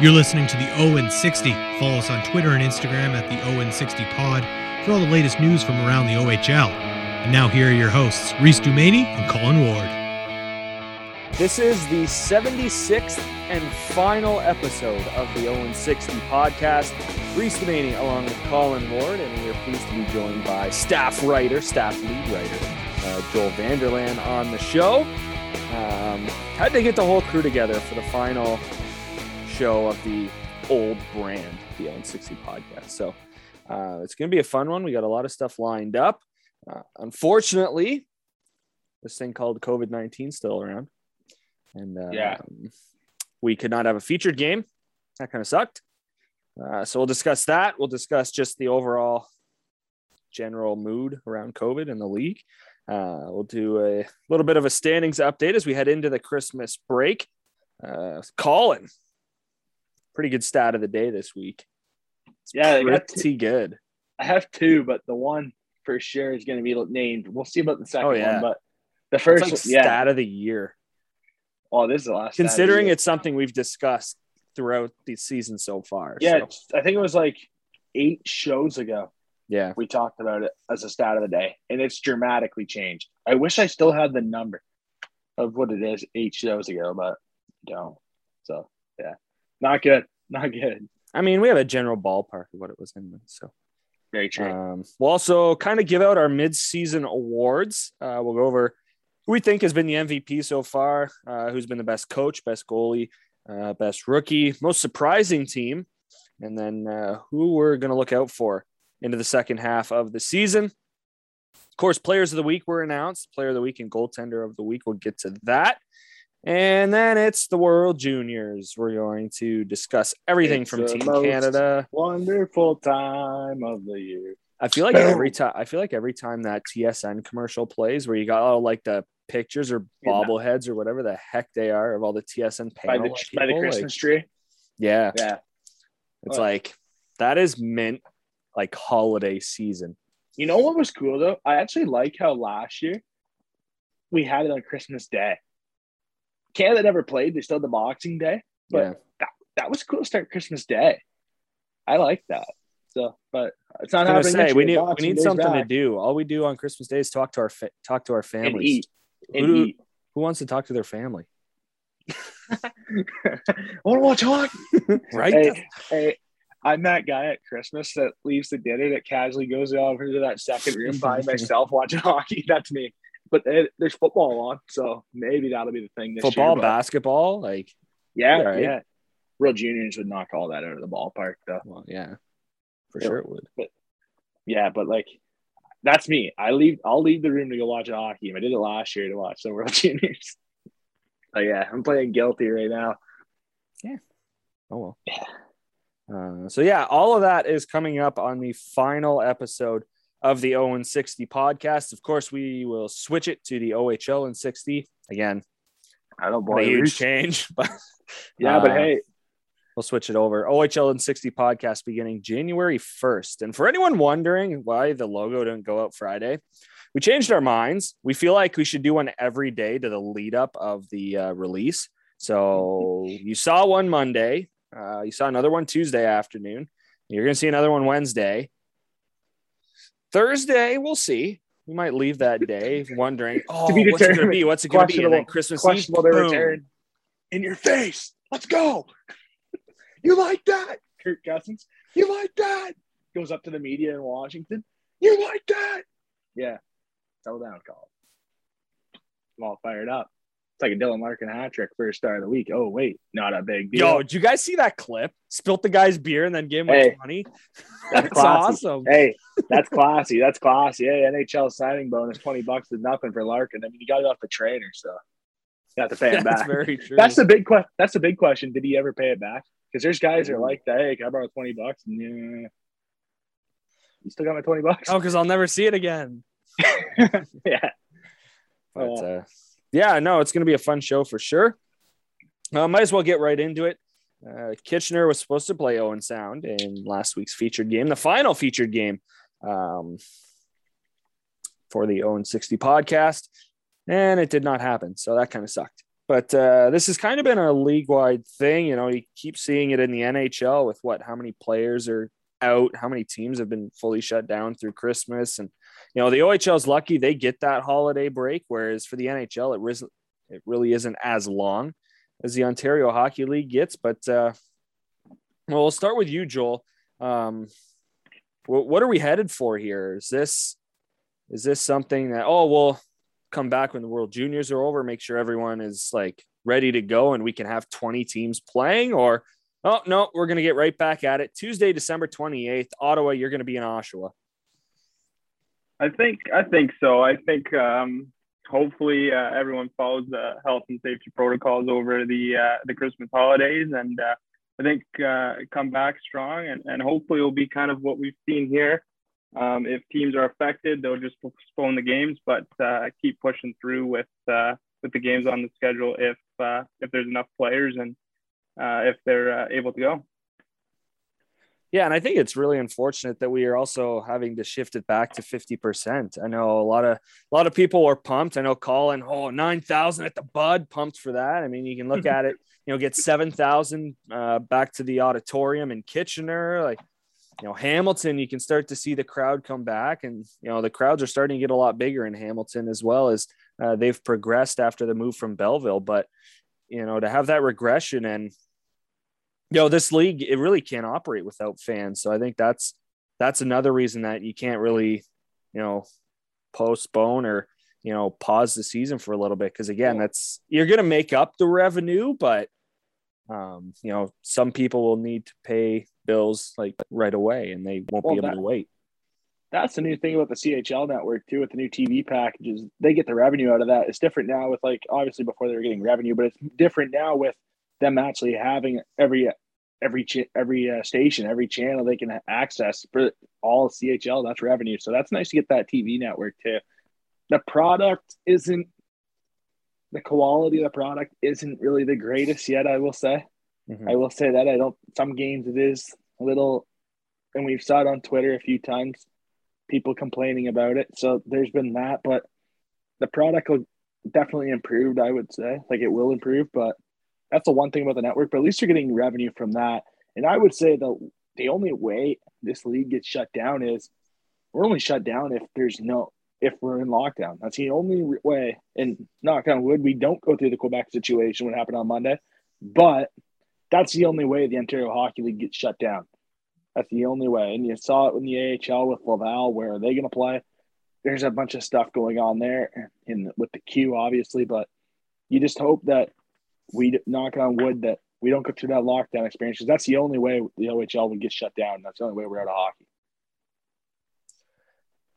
You're listening to the Owen 60. Follow us on Twitter and Instagram at the Owen 60 Pod for all the latest news from around the OHL. And now here are your hosts, Reese Dumaney and Colin Ward. This is the 76th and final episode of the Owen 60 podcast. Reese Dumaney along with Colin Ward, and we are pleased to be joined by staff writer, staff lead writer, uh, Joel Vanderlaan on the show. Um, had to get the whole crew together for the final show of the old brand, the Owen 60 podcast. So uh, it's going to be a fun one. We got a lot of stuff lined up. Uh, unfortunately, this thing called COVID 19 still around. And uh, Yeah. we could not have a featured game. That kind of sucked. Uh, so we'll discuss that. We'll discuss just the overall general mood around COVID in the league. Uh, we'll do a little bit of a standings update as we head into the Christmas break. Uh, Colin, pretty good stat of the day this week. Yeah, Pretty good. I have two, but the one for sure is going to be named. We'll see about the second Oh, yeah. one, but the first, like yeah. stat of the year. Oh, this is the last. stat of the Considering it's something we've discussed throughout the season so far. yeah, So, I think it was like eight shows ago yeah. we talked about it as a stat of the day, and it's dramatically changed. I wish I still had the number of what it is eight shows ago, but don't. So yeah, not good, not good. I mean, we have a general ballpark of what it was in. So Very true. Um, we'll also kind of give out our mid-season awards. Uh, we'll go over who we think has been the MVP so far, uh, who's been the best coach, best goalie, uh, best rookie, most surprising team, and then uh, who we're going to look out for into the second half of the season. Of course, players of the week were announced. Player of the week and goaltender of the week. We'll get to that. And then it's the World Juniors. We're going to discuss everything It's from the Team Canada, Wonderful time of the year. I feel like every time I feel like every time that TSN commercial plays where you got all like the pictures or bobbleheads or whatever the heck they are of all the TSN By panel the by the people, like- Christmas tree. yeah, Yeah. it's Oh. like that is meant like holiday season. You know what was cool though? I actually like how last year we had it on Christmas Day. Canada never played; they still had the Boxing Day, but yeah, that, that was cool to start Christmas Day. I like that. So, but it's not I happening. gonna say we need we need Day's something to do. All we do on Christmas Day is talk to our fa- talk to our and families. eat and Who do- eat. Who wants to talk to their family? I want to watch hockey. Right? Hey, hey, I'm that guy at Christmas that leaves the dinner that casually goes over to that second room by myself watching hockey. That's me. But eh, there's football on, so maybe that'll be the thing this Football, year. basketball, like Yeah, Yeah, right. yeah. Real juniors would knock all that out of the ballpark, though. well, yeah, for sure it would. But Yeah, but like, that's me. I leave. I'll leave the room to go watch a hockey game. I did it last year to watch the World Juniors. Oh yeah, I'm playing guilty right now. Yeah. Oh well. Yeah. Uh, so yeah, all of that is coming up on the final episode of the Owen 60 podcast. Of course, we will switch it to the OHL in 60 again. I don't Not a huge change, but Yeah, but uh, hey, we'll switch it over. OHL in 60 podcast beginning January 1st. And for anyone wondering why the logo didn't go out Friday, we changed our minds. We feel like we should do one every day to the lead up of the uh, release. So you saw one Monday, uh, you saw another one Tuesday afternoon. You're going to see another one Wednesday. Thursday, we'll see. We might leave that day wondering, oh, be what's it going to be? What's it going to be? And then Christmas Eve, boom. in your face. Let's go. you like that, Kirk Cousins? You like that? Goes up to the media in Washington. You like that? Yeah. Settle down, Call. I'm all fired up. It's like a Dylan Larkin hat trick first star of the week. Oh wait, not a big deal. Yo, did you guys see that clip? Spilt the guy's beer and then gave him Hey, 20. that's That's awesome. Hey, that's classy. That's classy. Hey, NHL signing bonus, twenty bucks is nothing for Larkin. I mean, you got it off the trainer, so you have to pay him That's back. very true. That's the big question. That's the big question. Did he ever pay it back? Because there's guys that are like that. Hey, can I borrow twenty bucks? And, yeah. You still got my twenty bucks? oh, because I'll never see it again. yeah. But uh, yeah, no, it's going to be a fun show for sure. Uh, might as well get right into it. Uh, Kitchener was supposed to play Owen Sound in last week's featured game, the final featured game um, for the Owen 60 podcast, and it did not happen. So that kind of sucked. But uh, this has kind of been a league wide thing. You know, you keep seeing it in the NHL with what, how many players are out, how many teams have been fully shut down through Christmas. And, you know, the OHL is lucky they get that holiday break, whereas for the NHL, it, ris- it really isn't as long as the Ontario Hockey League gets. But uh, well, we'll start with you, Joel. Um, what are we headed for here? Is this is this something that oh we'll come back when the World Juniors are over, make sure everyone is like ready to go and we can have 20 teams playing, or oh no, we're gonna get right back at it. Tuesday, December 28th, Ottawa, you're gonna be in Oshawa. I think I think so. I think um, hopefully uh, everyone follows the health and safety protocols over the uh, the Christmas holidays, and uh, I think uh, come back strong, and, and hopefully it'll be kind of what we've seen here. Um, if teams are affected, they'll just postpone the games, but uh, keep pushing through with uh, with the games on the schedule if if there's enough players and if they're able to go. Yeah, and I think it's really unfortunate that we are also having to shift it back to 50%. I know a lot of a lot of people were pumped. I know Colin, oh, 9,000 at the bud, pumped for that. I mean, you can look at it, you know, get 7,000 uh, back to the auditorium in Kitchener, like you know, Hamilton, you can start to see the crowd come back and you know, the crowds are starting to get a lot bigger in Hamilton as well as uh, they've progressed after the move from Belleville, but you know, to have that regression and you know this league it really can't operate without fans. So i think that's that's another reason that you can't really you know postpone or you know pause the season for a little bit. Because again that's you're going to make up the revenue but um you know some people will need to pay bills like right away and they won't well, be able that, to wait. That's the new thing about the CHL network too with the new TV packages. They get the revenue out of that. It's different now with like obviously before they were getting revenue but it's different now with them actually having every every ch- every uh, station, every channel they can access for all CHL. That's revenue, so that's nice to get that TV network too. The product isn't the quality of the product isn't really the greatest yet. I will say, mm-hmm. I will say that I don't. Some games it is a little, and we've saw it on Twitter a few times. People complaining about it, so there's been that, but the product will definitely improved. I would say, like it will improve, but that's the one thing about the network, but at least you're getting revenue from that. And I would say the the only way this league gets shut down is we're only shut down if there's no if we're in lockdown. That's the only way. And knock on wood, we don't go through the Quebec situation what happened on Monday, but that's the only way the Ontario Hockey League gets shut down. That's the only way. And you saw it in the AHL with Laval. Where are they going to play? There's a bunch of stuff going on there, in with the Q, obviously. But you just hope that we knock on wood that we don't go through that lockdown experience because that's the only way the OHL would get shut down. That's the only way we're out of hockey.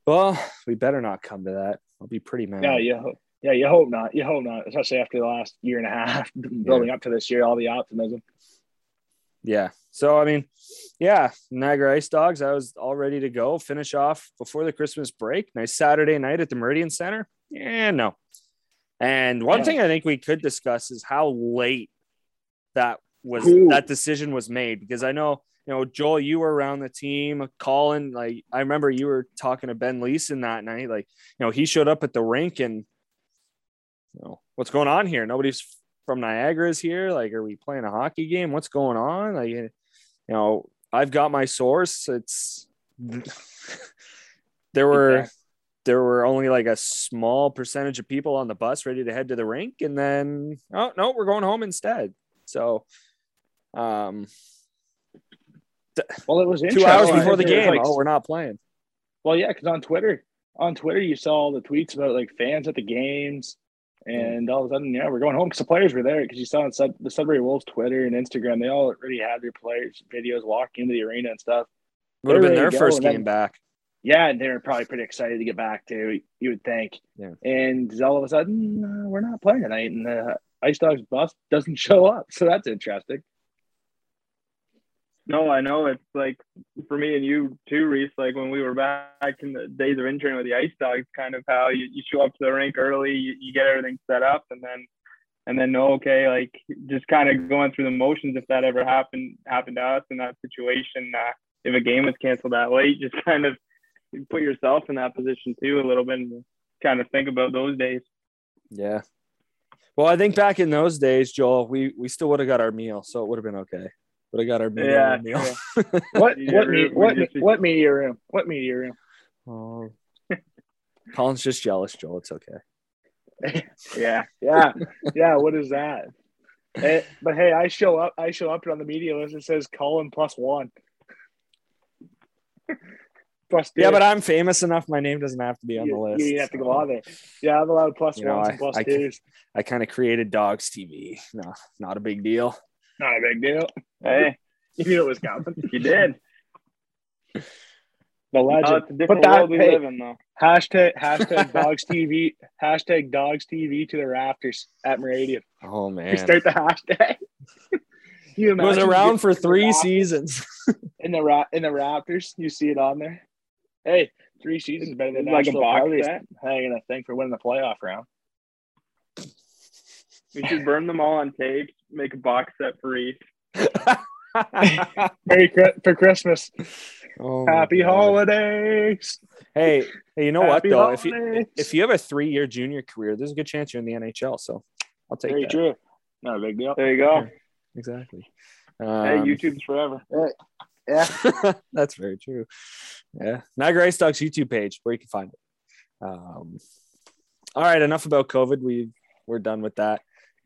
Well, we better not come to that. I'll be pretty mad. Yeah, yeah, yeah. You hope not. You hope not, especially after the last year and a half building yeah. up to this year. All the optimism. Yeah. So I mean, yeah, Niagara Ice Dogs. I was all ready to go. Finish off before the Christmas break. Nice Saturday night at the Meridian Center. Yeah, no, and one yeah. thing I think we could discuss is how late that was Ooh. that decision was made because I know you know Joel, you were around the team. Colin, like I remember you were talking to Ben Leeson that night. Like you know he showed up at the rink and you know what's going on here? Nobody's from Niagara is here. Like are we playing a hockey game? What's going on? Like you know I've got my source. It's there were there were only like a small percentage of people on the bus ready to head to the rink and then oh no we're going home instead. So um well it was two hours before the game like, oh we're not playing. Well yeah because on twitter on twitter you saw all the tweets about like fans at the games and all of a sudden yeah we're going home because the players were there because you saw on Sud- the sudbury wolves twitter and instagram they all already had their players videos walking into the arena and stuff. Would have been their first game back yeah, and they were probably pretty excited to get back to. You would think. Yeah. And all of a sudden, uh, we're not playing tonight, and the Ice Dogs bus doesn't show up. So that's interesting. No, I know it's like for me and you too, Reese. Like when we were back in the days of interning with the Ice Dogs, kind of how you, you show up to the rink early, you, you get everything set up, and then and then know okay, like just kind of going through the motions. If that ever happened happened to us in that situation, uh, if a game was canceled that late, just kind of you put yourself in that position too a little bit and kind of think about those days. Yeah. Well, I think back in those days, Joel, we we still would have got our meal, so it would have been okay. Would have got our meal. Yeah, meal. yeah. What what we- me, what what media room? What media room? Oh. Colin's just jealous, Joel. It's okay. yeah. Yeah, yeah. What is that? Eh, but hey, I show up. I show up on the media list. It says Colin plus one. Plus two. Yeah, but I'm famous enough. My name doesn't have to be on you, the list. You didn't have to go on there. Yeah, I'm allowed plus You know, ones I- and plus I twos. I kind of created Dogs TV. No, not a big deal. Not a big deal. Hey, You knew it was coming. you did. The Oh, legend. it's a different that- world we hey, live in, though. Hashtag hashtag dogs TV. Hashtag dogs TV to the rafters at Meridian. Oh man! We man, start the hashtag. you it was around for three seasons. in the ra- in the Raptors. You see it on there. Hey, three seasons better than It's like a Nashville box Predators set. hanging a thing for winning the playoff round. We should burn them all on tape, make a box set for each. Merry for Christmas. Oh, Happy holidays. Hey, hey, you know what Happy though? If you if you have a three year junior career, there's a good chance you're in the NHL. So I'll take Very that. true. Not a big deal. There you go. Exactly. hey, Um, YouTube's forever. Yeah. That's very true. Yeah. Niagara Ice Dogs YouTube page where you can find it. Um, all right. Enough about COVID. We we're done with that.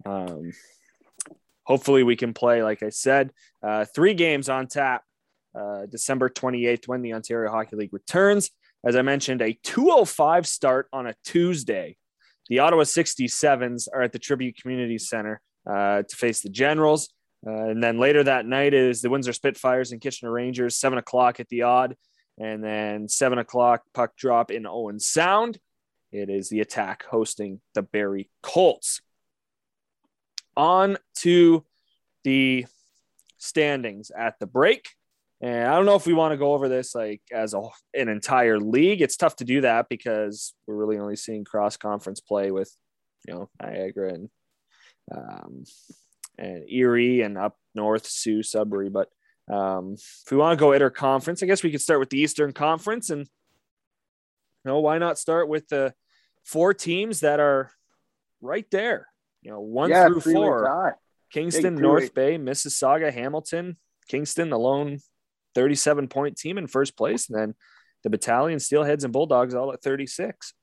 Um, hopefully we can play, like I said, uh, three games on tap. Uh, December 28th when the Ontario Hockey League returns. As I mentioned, a 205 start on a Tuesday. The Ottawa 67s are at the Tribute Community Center uh, to face the Generals. Uh, and then later that night is the Windsor Spitfires and Kitchener Rangers, seven o'clock at the Aud. And then seven o'clock puck drop in Owen Sound. It is the attack hosting the Barrie Colts. On to the standings at the break. And I don't know if we want to go over this like as a, an entire league. It's tough to do that because we're really only seeing cross conference play with, you know, Niagara and um, and Erie and up north, Soo, Sudbury. But um, if we want to go at our conference, I guess we could start with the Eastern Conference. And, you know, why not start with the four teams that are right there? You know, one yeah, through four. Kingston, North. Bay, Mississauga, Hamilton, Kingston, the lone 37 point team in first place. And then the Battalion, Steelheads, and Bulldogs all at 36.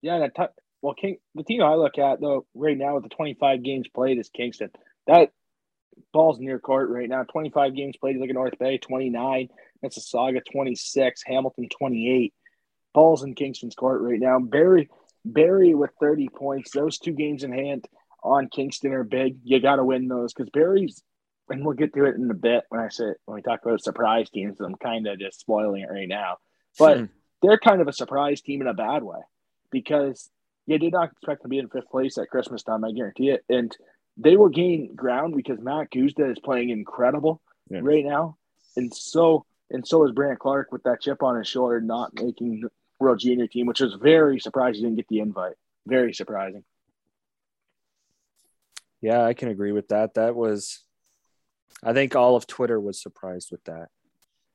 Yeah, that t- well, King, the team I look at though right now with the 25 games played is Kingston. That ball's near court right now. 25 games played. Look at North Bay, 29. Mississauga, 26. Hamilton, 28. Ball's in Kingston's court right now. Barrie, Barrie with 30 points. Those two games in hand on Kingston are big. You got to win those because Barrie's, and we'll get to it in a bit when I say when we talk about surprise teams. I'm kind of just spoiling it right now, but Hmm. they're kind of a surprise team in a bad way because you did not expect to be in fifth place at Christmas time. I guarantee it, and they will gain ground because Mack Guzda is playing incredible Yeah. right now, and so and so is Brandt Clark with that chip on his shoulder, not making the World Junior team, which was very surprised he didn't get the invite. Very surprising. Yeah, I can agree with that. That was, I think all of Twitter was surprised with that.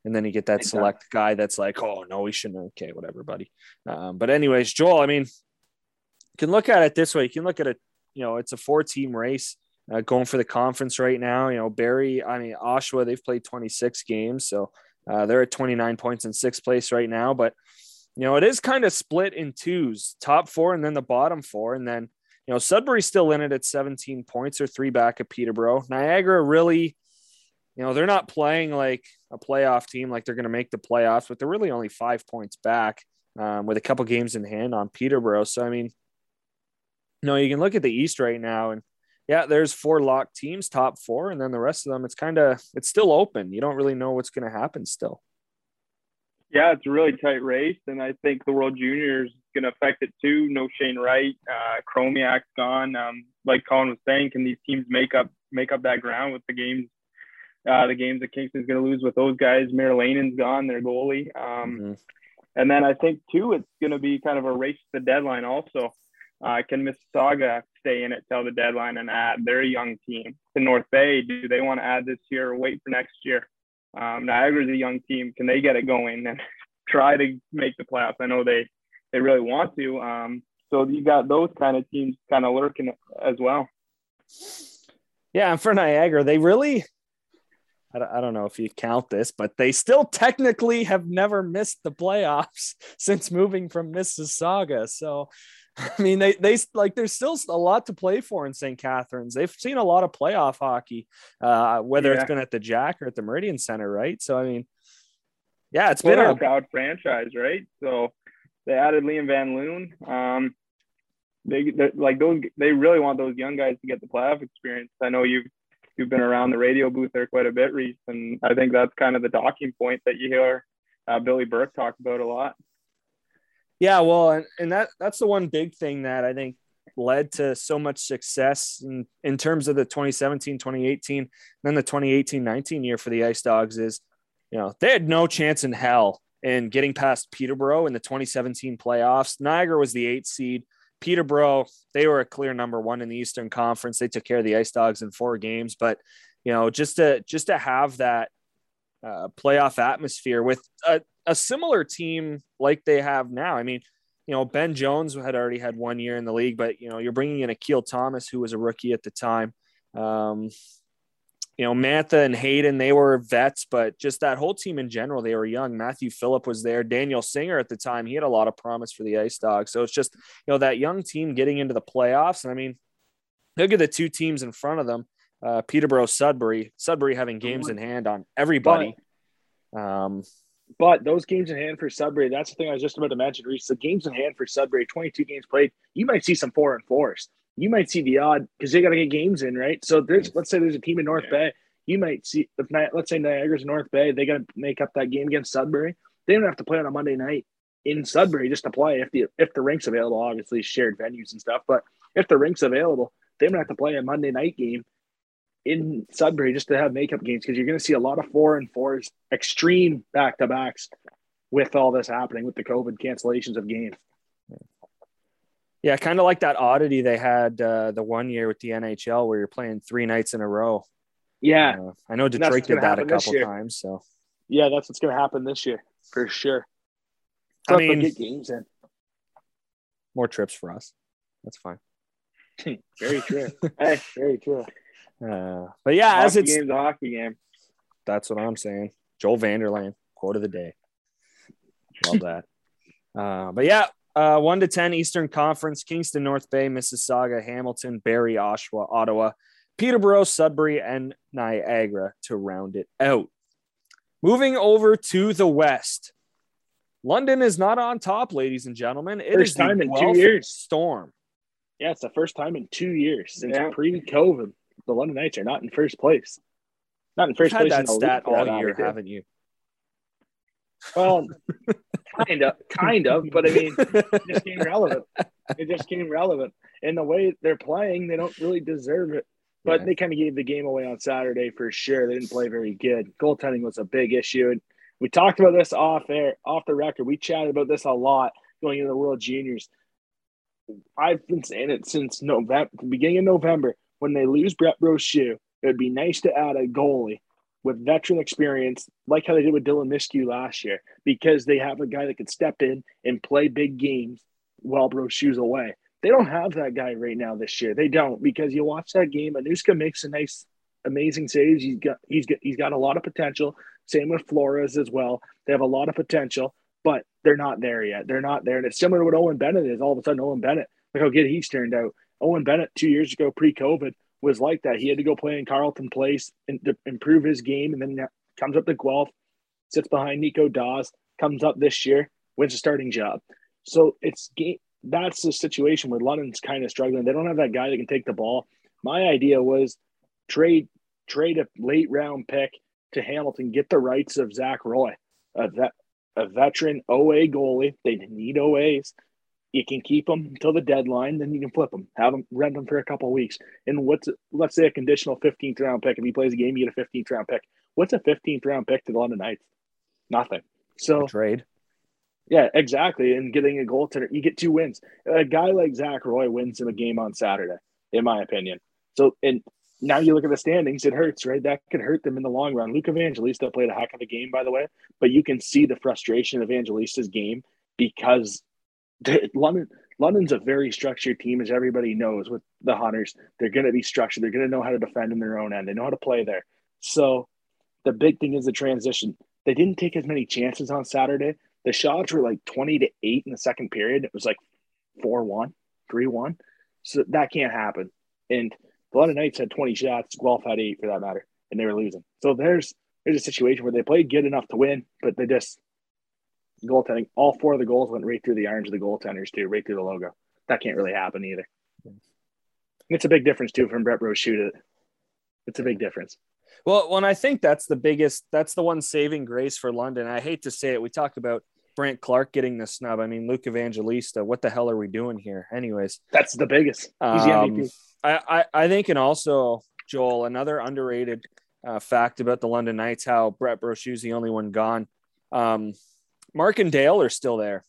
And then you get that Exactly. select guy that's like, oh, no, we shouldn't. Okay, whatever, buddy. Um, but, anyways, Joel, I mean, you can look at it this way. You can look at it, you know, it's a four team race uh, going for the conference right now. You know, Barrie, I mean, Oshawa, they've played 26 games. So uh, they're at 29 points in sixth place right now. But, you know, it is kind of split in twos top four and then the bottom four. And then, you know, Sudbury's still in it at 17 points or three back at Peterborough. Niagara really, you know, they're not playing like a playoff team, like they're going to make the playoffs, but they're really only five points back um, with a couple games in hand on Peterborough. So, I mean, you know, you can look at the East right now and yeah, there's four locked teams, top four, and then the rest of them, it's kind of, it's still open. You don't really know what's going to happen still. Yeah, it's a really tight race, and I think the World Juniors is going to affect it too. No Shane Wright, uh, Chromiak's gone. Um, like Colin was saying, can these teams make up make up that ground with the games? Uh, the games that Kingston's going to lose with those guys. Meriläinen's gone, their goalie. Um, Mhm. and then I think too, it's going to be kind of a race to the deadline. Also, uh, can Mississauga stay in it till the deadline and add? They're a young team. To North Bay, do they want to add this year or wait for next year? Um, Niagara's a young team. Can they get it going and try to make the playoffs? I know they they really want to. Um, so you got those kind of teams kind of lurking as well. Yeah, and for Niagara, they really I don't know if you count this, but they still technically have never missed the playoffs since moving from Mississauga. So, I mean, they they like there's still a lot to play for in St. Catharines. They've seen a lot of playoff hockey, uh, whether yeah. it's been at the Jack or at the Meridian Center, right? So, I mean, yeah, it's well, been a proud franchise, right? So they added Liam Van Loon. Um, they like those. They really want those young guys to get the playoff experience. I know you've you've been around the radio booth there quite a bit, Reese, and I think that's kind of the talking point that you hear uh, Billy Burke talk about a lot. Yeah, well, and, and that that's the one big thing that I think led to so much success in, in terms of the 2017 2018 then the 2018 19 year for the ice dogs is you know they had no chance in hell in getting past peterborough in the 2017 playoffs niagara was the eighth seed Peterborough, they were a clear number one in the Eastern Conference. They took care of the Ice Dogs in four games, but you know, just to just to have that uh, playoff atmosphere with a, a similar team like they have now. I mean, you know, Ben Jones had already had one year in the league, but you know, you're bringing in Akil Thomas, who was a rookie at the time. Um, you know, Mantha and Hayden, they were vets, but just that whole team in general, they were young. Matthew Phillip was there. Daniel Singer at the time, he had a lot of promise for the Ice Dogs. So it's just, you know, that young team getting into the playoffs. And I mean, look at the two teams in front of them uh, Peterborough, Sudbury, Sudbury having games in hand on everybody. Um, but those games in hand for Sudbury, that's the thing I was just about to mention, Reese. The games in hand for Sudbury, 22 games played, you might see some four and fours you might see the odd because they got to get games in, right? So there's let's say there's a team in North yeah. Bay, you might see if let's say Niagara's in North Bay, they got to make up that game against Sudbury. They don't have to play on a Monday night in Sudbury just to play if the if the rink's available. Obviously, shared venues and stuff, but if the rink's available, they don't have to play a Monday night game in Sudbury just to have makeup games because you're going to see a lot of four and fours, extreme back to backs with all this happening with the COVID cancellations of games. Yeah, kind of like that oddity they had uh, the one year with the NHL where you're playing three nights in a row. Yeah, uh, I know Detroit did that a couple times. So yeah, that's what's going to happen this year for sure. I mean, get games in. More trips for us. That's fine. very true. hey, very true. Uh, but yeah, hockey as it's game's a hockey game. That's what I'm saying. Joel Vanderlaan, quote of the day. Love that. Uh, but yeah, uh, one to 10 Eastern Conference, Kingston, North Bay, Mississauga, Hamilton, Barrie, Oshawa, Ottawa, Peterborough, Sudbury, and Niagara to round it out. Moving over to the West. London is not on top, ladies and gentlemen. It first is time in two years. Storm. Yeah, it's the first time in two years since yeah. pre-COVID. The London Knights are not in first place. Not in 1st place. Had that stat all year, haven't you? Well, kind of, kind of, but I mean, it just came relevant. It just came relevant. And the way they're playing, they don't really deserve it. But yeah. they kind of gave the game away on Saturday for sure. They didn't play very good. Goaltending was a big issue. And we talked about this off air, off the record. We chatted about this a lot going into the World Juniors. I've been saying it since November, beginning of November. When they lose Brett Brochu, it would be nice to add a goalie with veteran experience, like how they did with Dylan Myskiw last year, because they have a guy that could step in and play big games while Brochu's away. They don't have that guy right now this year. They don't because you watch that game. Anuska makes a nice, amazing saves. He's got he's got he's got a lot of potential. Same with Flores as well. They have a lot of potential, but they're not there yet. They're not there, and it's similar to what Owen Bennett is. All of a sudden, Owen Bennett, look how good he's turned out. Owen Bennett two years ago, pre-COVID, was like that. He had to go play in Carleton Place and to improve his game, and then comes up to Guelph, sits behind Nico Daws, comes up this year, wins a starting job. So it's game. That's the situation where London's kind of struggling. They don't have that guy that can take the ball. My idea was trade trade a late round pick to Hamilton, get the rights of Zach Roy, a vet, a veteran OA goalie. They need OAs you can keep them until the deadline, then you can flip them, have them rent them for a couple weeks. And what's let's say a conditional 15th round pick. If he plays a game, you get a 15th round pick. What's a 15th round pick to the London Knights? Nothing. So a trade. Yeah, exactly. And getting a goaltender, you get two wins. A guy like Zach Roy wins him a game on Saturday, in my opinion. So and now you look at the standings, it hurts, right? That could hurt them in the long run. Luke Evangelista played a heck of a game, by the way, but you can see the frustration of Evangelista's game because London London's a very structured team, as everybody knows. With the Hunters, they're going to be structured. They're going to know how to defend in their own end. They know how to play there. So the big thing is the transition. They didn't take as many chances on Saturday. The shots were like 20 to 8 in the second period. It was like 4 1, 3 1. So that can't happen. And the London Knights had 20 shots. Guelph had eight for that matter, and they were losing. So there's there's a situation where they played good enough to win, but they just goaltending. All four of the goals went right through the irons of the goaltenders too, right through the logo. That can't really happen either. It's a big difference too from Brett it. It's a big difference. Well, when I think that's the biggest, that's the one saving grace for London. I hate to say it. We talked about Brandt Clark getting the snub. I mean, Luke Evangelista, what the hell are we doing here? Anyways, that's the biggest. He's the um, I, I, I think, and also Joel, another underrated uh, fact about the London Knights, how Brett Brochu's the only one gone. Um, Mark and Dale are still there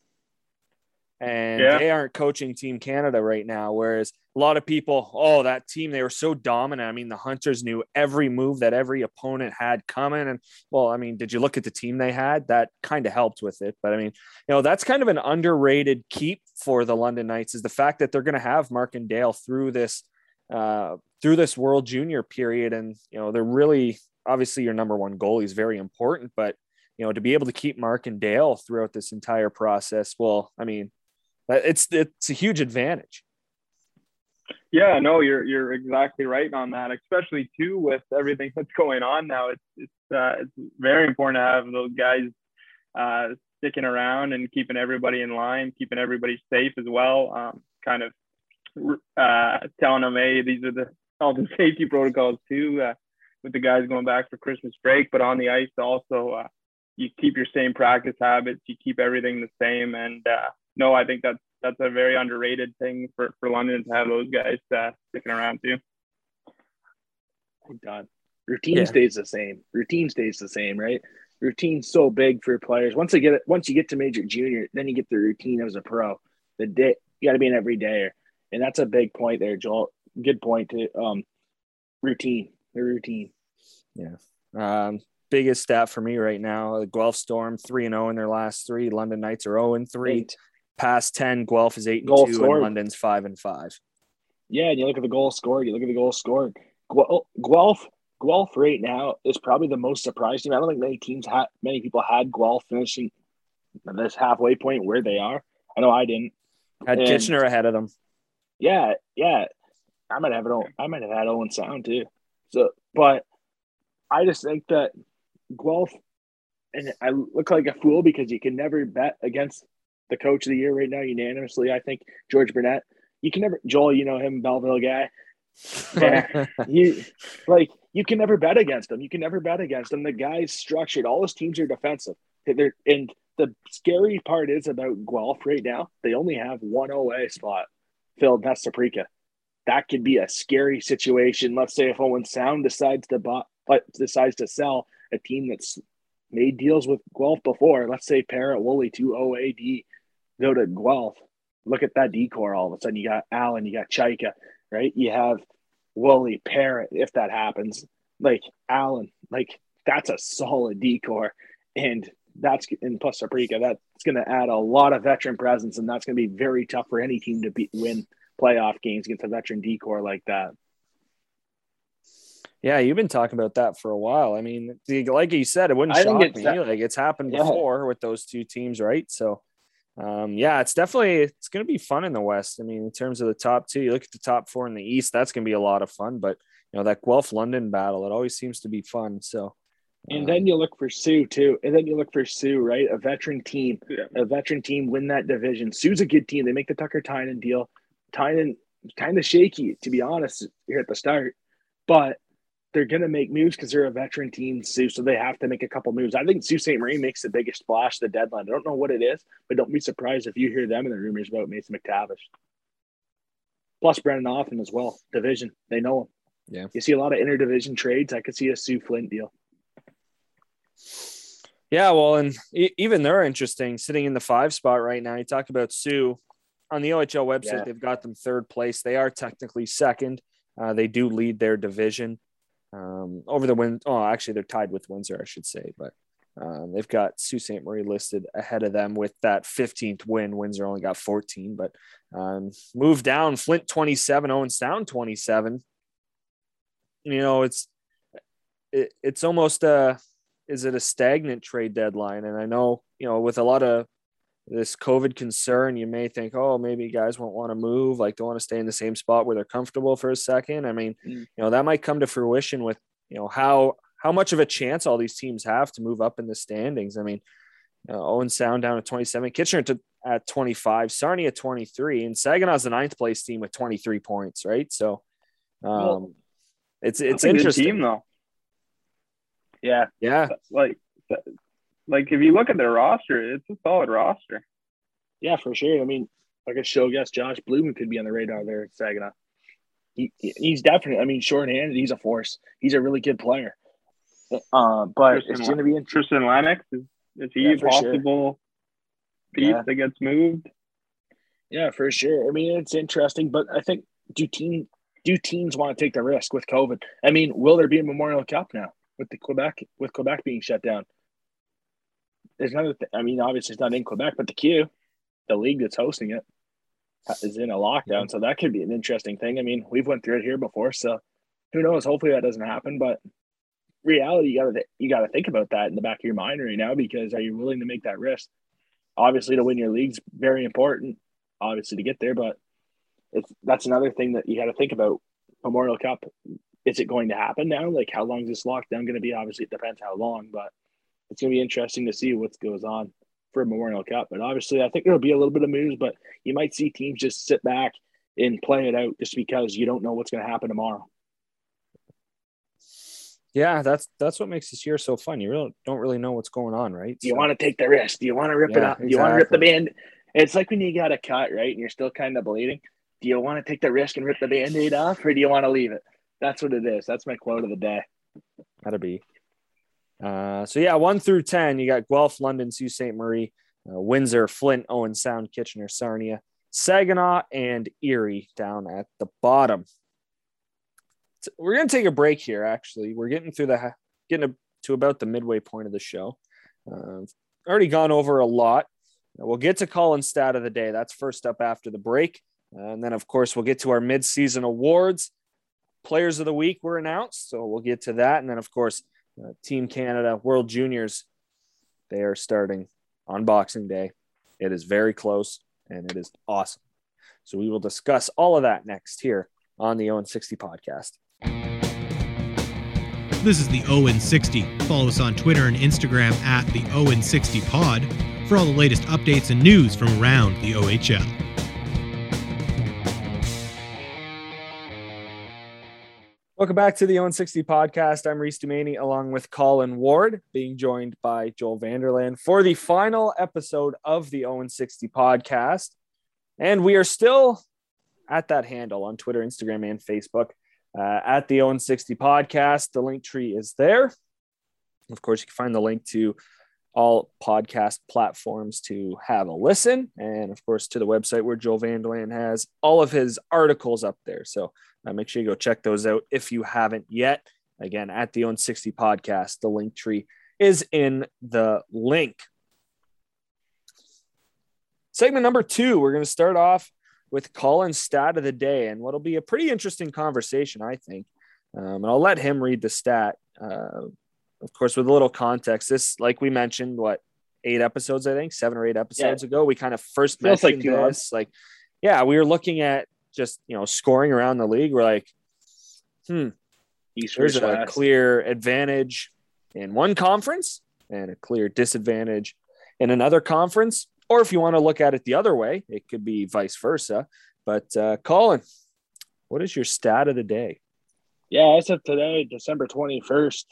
and yeah. they aren't coaching Team Canada right now. Whereas a lot of people, oh, that team, they were so dominant. I mean, the Hunters knew every move that every opponent had coming. And well, I mean, did you look at the team they had? That kind of helped with it. But I mean, you know, that's kind of an underrated keep for the London Knights is the fact that they're going to have Mark and Dale through this, uh, through this World Junior period. And, you know, they're really, obviously your number one goalie is very important, but you know, to be able to keep Mark and Dale throughout this entire process, well, I mean, it's it's a huge advantage. Yeah, no, you're you're exactly right on that. Especially too with everything that's going on now, it's it's uh, it's very important to have those guys uh, sticking around and keeping everybody in line, keeping everybody safe as well. Um, kind of uh, telling them, hey, these are the all the safety protocols too, uh, with the guys going back for Christmas break. But on the ice, also, uh, you keep your same practice habits, you keep everything the same, and uh, no, I think that's that's a very underrated thing for, for London to have those guys uh, sticking around too. Thank God. Routine yeah. stays the same. Routine stays the same, right? Routine's so big for players. Once they get it, once you get to major junior, then you get the routine as a pro. The day you got to be an everydayer, and that's a big point there, Joel. Good point to um, routine. The routine. Yeah. Um, biggest stat for me right now: the Guelph Storm three and zero oh in their last three. London Knights are zero oh and three. Eight past 10, Guelph is 8 and 2, scored. and London's 5 and 5. Yeah, and you look at the goal scored, you look at the goal scored. Guelph, Guelph right now is probably the most surprising. I don't think many teams had, many people had Guelph finishing this halfway point where they are. I know I didn't. Had and, Kitchener ahead of them. Yeah, yeah. I might have it. I might have had Owen Sound too. So, but I just think that Guelph, and I look like a fool because you can never bet against the coach of the year right now unanimously. I think George Burnett. You can never Joel. You know him, Belleville guy. You like you can never bet against him. You can never bet against him. The guy's structured. All his teams are defensive. They're, and the scary part is about Guelph right now. They only have one OA spot filled. That's Saprika. That could be a scary situation. Let's say if Owen Sound decides to buy, uh, decides to sell a team that's made deals with Guelph before. Let's say Parrot, Woolley, two OAD go to Guelph, look at that decor. All of a sudden, you got Allen, you got Chayka, right? You have Woolley, Parrot, if that happens. Like Allen, like that's a solid decor. And that's in plus Saprika, that's going to add a lot of veteran presence, and that's going to be very tough for any team to be, win playoff games against a veteran decor like that. Yeah, you've been talking about that for a while. I mean, like you said, it wouldn't I shock me. That, like it's happened before yeah. with those two teams, right? So um, yeah, it's definitely it's going to be fun in the West. I mean, in terms of the top two, you look at the top four in the East, that's going to be a lot of fun. But you know that Guelph London battle, it always seems to be fun. So, and um, then you look for Soo too, and then you look for Soo, right? A veteran team, yeah. a veteran team win that division. Soo's a good team. They make the Tucker Tynan deal. Tynan kind of shaky, to be honest, here at the start, but they're going to make moves because they're a veteran team, Soo, so they have to make a couple moves. I think Sault Ste. Marie makes the biggest splash the deadline. I don't know what it is, but don't be surprised if you hear them in the rumors about Mason McTavish. Plus Brennan Othmann as well. Division, they know him. Yeah, you see a lot of interdivision trades. I could see a Soo Flint deal. Yeah, well, and even they're interesting, sitting in the five spot right now. You talk about Soo on the OHL website; yeah. they've got them third place. They are technically second. Uh, they do lead their division um, over the win. Oh, actually, they're tied with Windsor, I should say. But Um, they've got Sault Ste. Marie listed ahead of them with that 15th win. Windsor only got 14, but um, moved down. Flint 27, Owen Sound 27. You know, it's it, it's almost a is it a stagnant trade deadline? And I know you know with a lot of this COVID concern, you may think, oh, maybe guys won't want to move, like don't want to stay in the same spot where they're comfortable for a second. I mean, mm. you know, that might come to fruition with you know how how much of a chance all these teams have to move up in the standings. I mean, uh, Owen Sound down at 27, Kitchener to, at 25, Sarnia at 23, and Saginaw's the ninth place team with 23 points, right? So um, well, it's it's interesting. team though. Yeah, yeah. Like, like if you look at their roster, it's a solid roster. Yeah, for sure. I mean, like a show guest, Josh Blumen could be on the radar there at Saginaw. He, he's definitely. I mean, short-handed, he's a force. He's a really good player. Uh, but Tristan, it's going to be interesting. Lennox is, is he yeah, possible sure. piece yeah. that gets moved? Yeah, for sure. I mean, it's interesting, but I think do team do teams want to take the risk with COVID? I mean, will there be a Memorial Cup now with the Quebec with Quebec being shut down? There's another. Th- I mean, obviously it's not in Quebec, but the Q, the league that's hosting it, is in a lockdown, so that could be an interesting thing. I mean, we've went through it here before, so who knows? Hopefully that doesn't happen, but reality, you gotta you gotta think about that in the back of your mind right now because are you willing to make that risk? Obviously, to win your league's very important, obviously to get there, but it's that's another thing that you got to think about. Memorial Cup, is it going to happen now? Like, how long is this lockdown going to be? Obviously, it depends how long, but it's going to be interesting to see what goes on for Memorial Cup. But obviously, I think there'll be a little bit of moves, but you might see teams just sit back and play it out just because you don't know what's going to happen tomorrow yeah, that's that's what makes this year so fun. You really don't really know what's going on, right? Do you want to take the risk? Do you want to rip yeah, it up? Do you want to rip the band? It's like when you got a cut, right? And you're still kind of bleeding. Do you want to take the risk and rip the band-aid off, or do you want to leave it? That's what it is. That's my quote of the day. Gotta be. Uh, so yeah, one through ten, you got Guelph, London, Sault Ste. Marie, uh, Windsor, Flint, Owen Sound, Kitchener, Sarnia, Saginaw, and Erie down at the bottom we're going to take a break here. Actually, we're getting through the getting to about the midway point of the show. Uh, already gone over a lot. We'll get to Colin stat of the day. That's first up after the break, uh, and then of course we'll get to our mid-season awards. Players of the week were announced, so we'll get to that, and then of course uh, Team Canada World Juniors. They are starting on Boxing Day. It is very close, and it is awesome. So we will discuss all of that next here on the Owen 60 podcast. This is the Owen 60. Follow us on Twitter and Instagram at the Owen 60 Pod for all the latest updates and news from around the OHL. Welcome back to the Owen 60 podcast. I'm Reese Dumaney along with Colin Ward, being joined by Joel Vanderlaan for the final episode of the Owen 60 podcast. And we are still at that handle on Twitter, Instagram, and Facebook uh, at the Owen 60 podcast. The link tree is there. Of course, you can find the link to all podcast platforms to have a listen. And of course, to the website where Joel Vanderlaan has all of his articles up there. So uh, make sure you go check those out if you haven't yet. Again, at the Own 60 podcast, the link tree is in the link. Segment number two, we're going to start off with Colin's stat of the day, and what'll be a pretty interesting conversation, I think. Um, and I'll let him read the stat. Uh, of course, with a little context, this, like we mentioned, what eight episodes, I think, seven or eight episodes yeah. ago, we kind of first Feels mentioned like this. Like, yeah, we were looking at just you know scoring around the league. We're like, hmm, East there's a clear advantage in one conference and a clear disadvantage in another conference. Or if you want to look at it the other way, it could be vice versa. But uh, Colin, what is your stat of the day? Yeah, as of today, December 21st,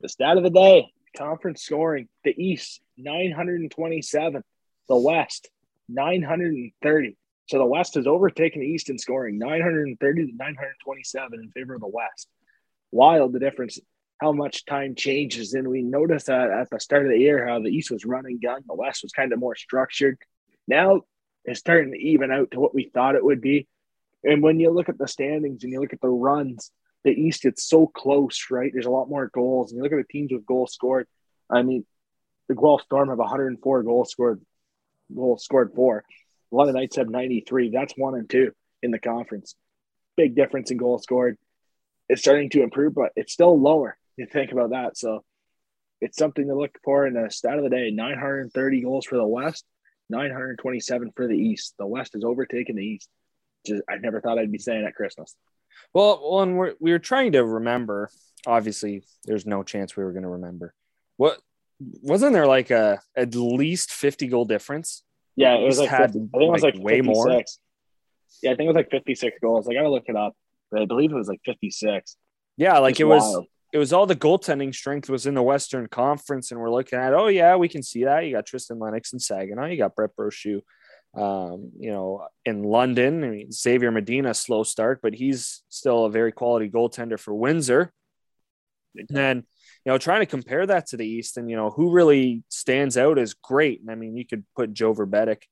the stat of the day conference scoring the East 927, the West 930. So the West has overtaken the East in scoring 930 to 927 in favor of the West. Wild the difference how much time changes. And we noticed that at the start of the year, how the East was running gun, the West was kind of more structured. Now it's starting to even out to what we thought it would be. And when you look at the standings and you look at the runs, the East, it's so close, right? There's a lot more goals. And you look at the teams with goals scored. I mean, the Guelph Storm have 104 goals scored, goals scored for. London Knights have 93. That's one and two in the conference. Big difference in goals scored. It's starting to improve, but it's still lower. You think about that. So it's something to look for in the stat of the day 930 goals for the West, 927 for the East. The West has overtaken the East. Just, I never thought I'd be saying at Christmas. Well, and we're, we were trying to remember. Obviously, there's no chance we were going to remember. What wasn't there like a at least 50 goal difference? Yeah, it was like had 50, I think it was like like way more. Yeah, I think it was like 56 goals. I got to look it up, but I believe it was like 56. Yeah, like Just it was it was all the goaltending strength was in the Western Conference, and we're looking at oh yeah, we can see that. You got Tristan Lennox and Saginaw, you got Brett Brochu, um, you know, in London. I mean Xavier Medina, slow start, but he's still a very quality goaltender for Windsor. And then, you know, trying to compare that to the East and, you know, who really stands out as great. And I mean, you could put Joe Vrbetic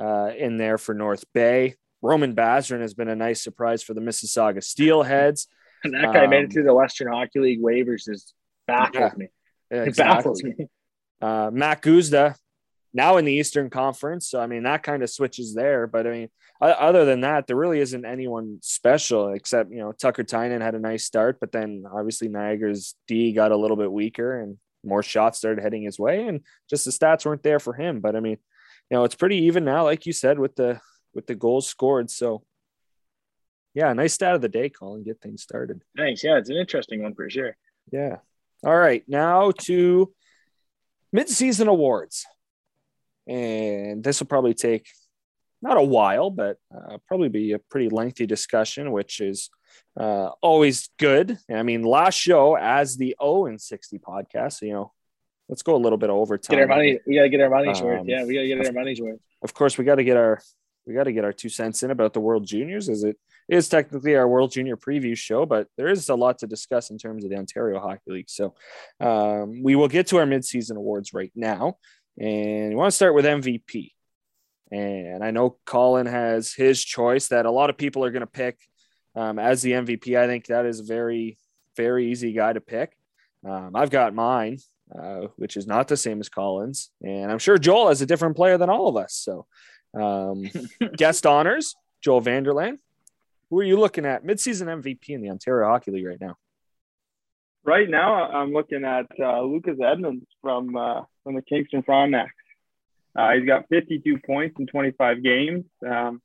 uh, in there for North Bay. Roman Basran has been a nice surprise for the Mississauga Steelheads. And that guy made Um, it through the Western Hockey League waivers is baffles Yeah, me. It baffles me. Uh, Mack Guzda now in the Eastern Conference. So, I mean, that kind of switches there. But I mean, other than that, there really isn't anyone special except, you know, Tucker Tynan had a nice start, but then obviously Niagara's D got a little bit weaker and more shots started heading his way. And just the stats weren't there for him. But I mean, you know, it's pretty even now, like you said, with the with the goals scored. So yeah, nice stat of the day, Colin. Get things started. Thanks. Yeah, it's an interesting one for sure. Yeah. All right. Now to mid-season awards. And this will probably take not a while, but uh, probably be a pretty lengthy discussion, which is uh, always good. I mean, last show as the O and 60 podcast, so, you know, let's go a little bit over time. Get our money. We gotta get our money's worth. Um, Yeah, we gotta get our money's worth. Of course, we got to get our we got to get our two cents in about the World Juniors, as it is technically our World Junior preview show, but there is a lot to discuss in terms of the Ontario Hockey League. So um, we will get to our midseason awards right now, and we want to start with MVP. And I know Colin has his choice that a lot of people are going to pick um, as the MVP. I think that is a very, very easy guy to pick. Um, I've got mine, uh, which is not the same as Colin's, and I'm sure Joel has a different player than all of us. So, um, guest honors, Joel Vanderlaan. Who are you looking at midseason MVP in the Ontario Hockey League right now? Right now, I'm looking at uh, Lucas Edmonds from uh, from the Kingston Frontenacs. Uh, he's got 52 points in 25 games. Um,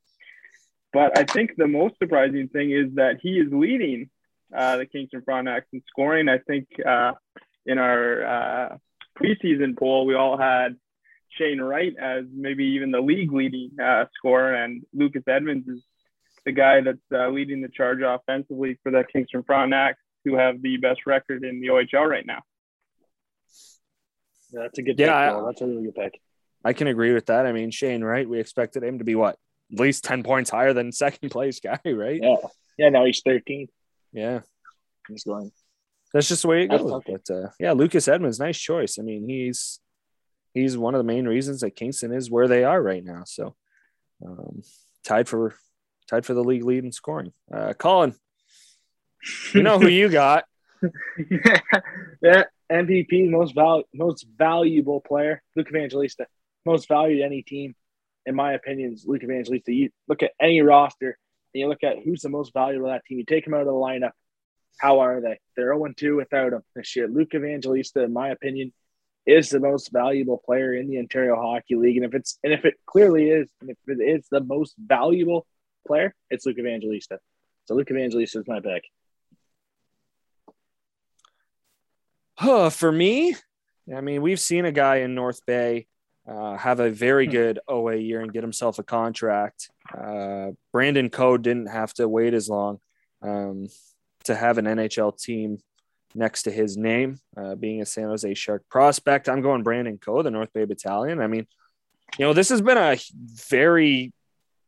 but I think the most surprising thing is that he is leading uh, the Kingston Frontenacs in scoring. I think uh, in our uh, preseason poll, we all had Shane Wright as maybe even the league leading uh, scorer, and Lucas Edmonds is the guy that's uh, leading the charge offensively for the Kingston Frontenacs, who have the best record in the OHL right now. Yeah, that's a good Yeah, pick. I- That's a really good pick. I can agree with that. I mean, Shane, right? We expected him to be what? At least 10 points higher than second place guy, right? Yeah. Yeah, now he's 13. Yeah. He's going. That's just the way it goes. okay. But uh, yeah, Lucas Edmonds, nice choice. I mean, he's he's one of the main reasons that Kingston is where they are right now. So um, tied for tied for the league lead in scoring. Uh, Colin, you know who you got? yeah, MVP, most val- most valuable player, Luke Evangelista. Most valued any team, in my opinion, is Luke Evangelista. You look at any roster and you look at who's the most valuable of that team. You take him out of the lineup. How are they? They're 0 2 without him this year. Luke Evangelista, in my opinion, is the most valuable player in the Ontario Hockey League. And if it's and if it clearly is, and if it is the most valuable player, it's Luke Evangelista. So Luke Evangelista is my pick. Huh, for me, I mean, we've seen a guy in North Bay uh, have a very good OA year and get himself a contract. Uh, Brandon Coe didn't have to wait as long um, to have an NHL team next to his name, uh, being a San Jose Shark prospect. I'm going Brandon Coe, the North Bay Battalion. I mean, you know, this has been a very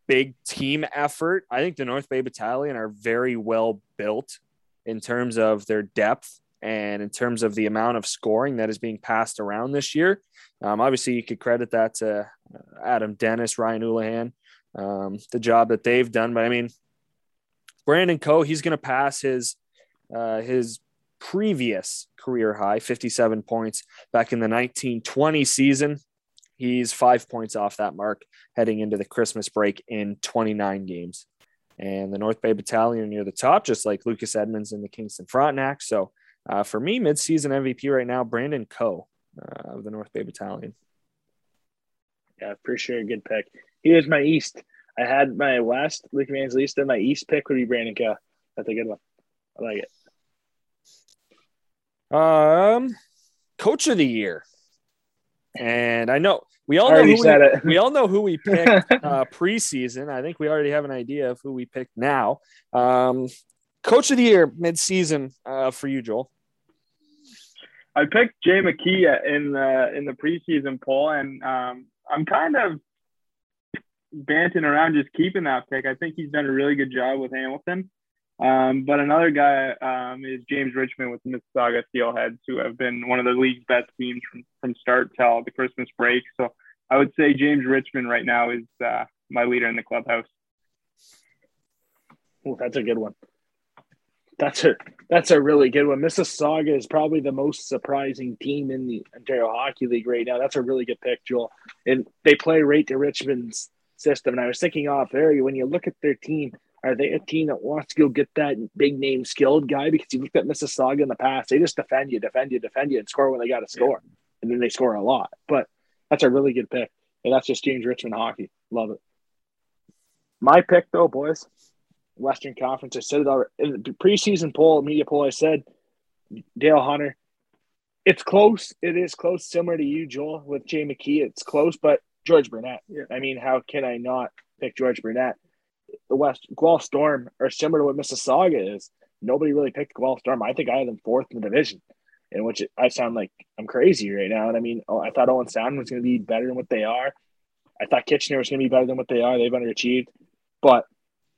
big team effort. I think the North Bay Battalion are very well built in terms of their depth and in terms of the amount of scoring that is being passed around this year. Um, obviously, you could credit that to uh, Adam Dennis, Ryan Oulahen, um, the job that they've done. But I mean, Brandon Coe, he's going to pass his uh, his previous career high, 57 points back in the 1920 season. He's five points off that mark heading into the Christmas break in 29 games. And the North Bay Battalion near the top, just like Lucas Edmonds and the Kingston Frontenac. So uh, for me, midseason MVP right now, Brandon Coe uh, of the North Bay Battalion. Yeah, for sure. Good pick. Here's my East. I had my West, Luke East, and my East pick would be Brandon Coe. That's a good one. I like it. Um, Coach of the Year. And I know we all know who we, we, all know who we picked uh, preseason. I think we already have an idea of who we picked now. Um, coach of the year midseason uh, for you, Joel. I picked Jay McKee in the in the preseason poll, and um, I'm kind of banting around just keeping that pick. I think he's done a really good job with Hamilton. Um, but another guy um, is James Richmond with the Mississauga Steelheads, who have been one of the league's best teams from, from start till the Christmas break. So I would say James Richmond right now is uh, my leader in the clubhouse. Well, that's a good one. That's a that's a really good one. Mississauga is probably the most surprising team in the Ontario Hockey League right now. That's a really good pick, Joel. And they play right to Richmond's system. And I was thinking off area when you look at their team, are they a team that wants to go get that big name skilled guy? Because you look at Mississauga in the past, they just defend you, defend you, defend you, and score when they got to score. And then they score a lot. But that's a really good pick. And that's just James Richmond hockey. Love it. My pick, though, boys, Western Conference. I said it in the preseason poll, media poll. I said Dale Hunter. It's close. It is close, similar to you, Joel, with Jay McKee. It's close, but George Burnett. Yeah. I mean, how can I not pick George Burnett? the West Guelph Storm are similar to what Mississauga is. Nobody really picked Guelph Storm. I think I had them fourth in the division, in which I sound like I'm crazy right now. And I mean, oh, I thought Owen Sound was going to be better than what they are. I thought Kitchener was going to be better than what they are. They've underachieved, but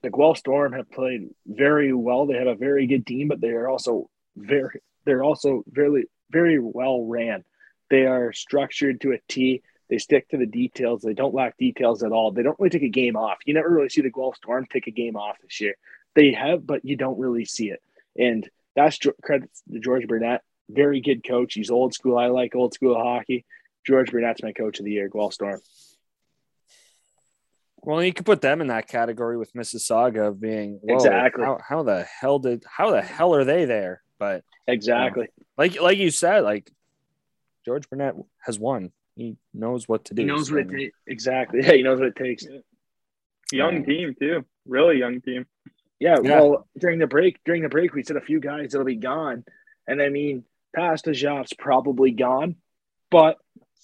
the Guelph Storm have played very well. They have a very good team, but they are also very they're also very very well ran. They are structured to a T. They stick to the details. They don't lack details at all. They don't really take a game off. You never really see the Guelph Storm take a game off this year. They have, but you don't really see it. And that's credit to George Burnett. Very good coach. He's old school. I like old school hockey. George Burnett's my coach of the year, Guelph Storm. Well, you could put them in that category with Mississauga being exactly how, how, the hell did how the hell are they there? But exactly like like you said, like George Burnett has won. He knows what to do. He knows so, what it takes. Exactly. Yeah, he knows what it takes. Young team too. Really young team. Yeah, yeah, Well, during the break, during the break, we said a few guys that'll be gone, and I mean, Pastujov's probably gone, but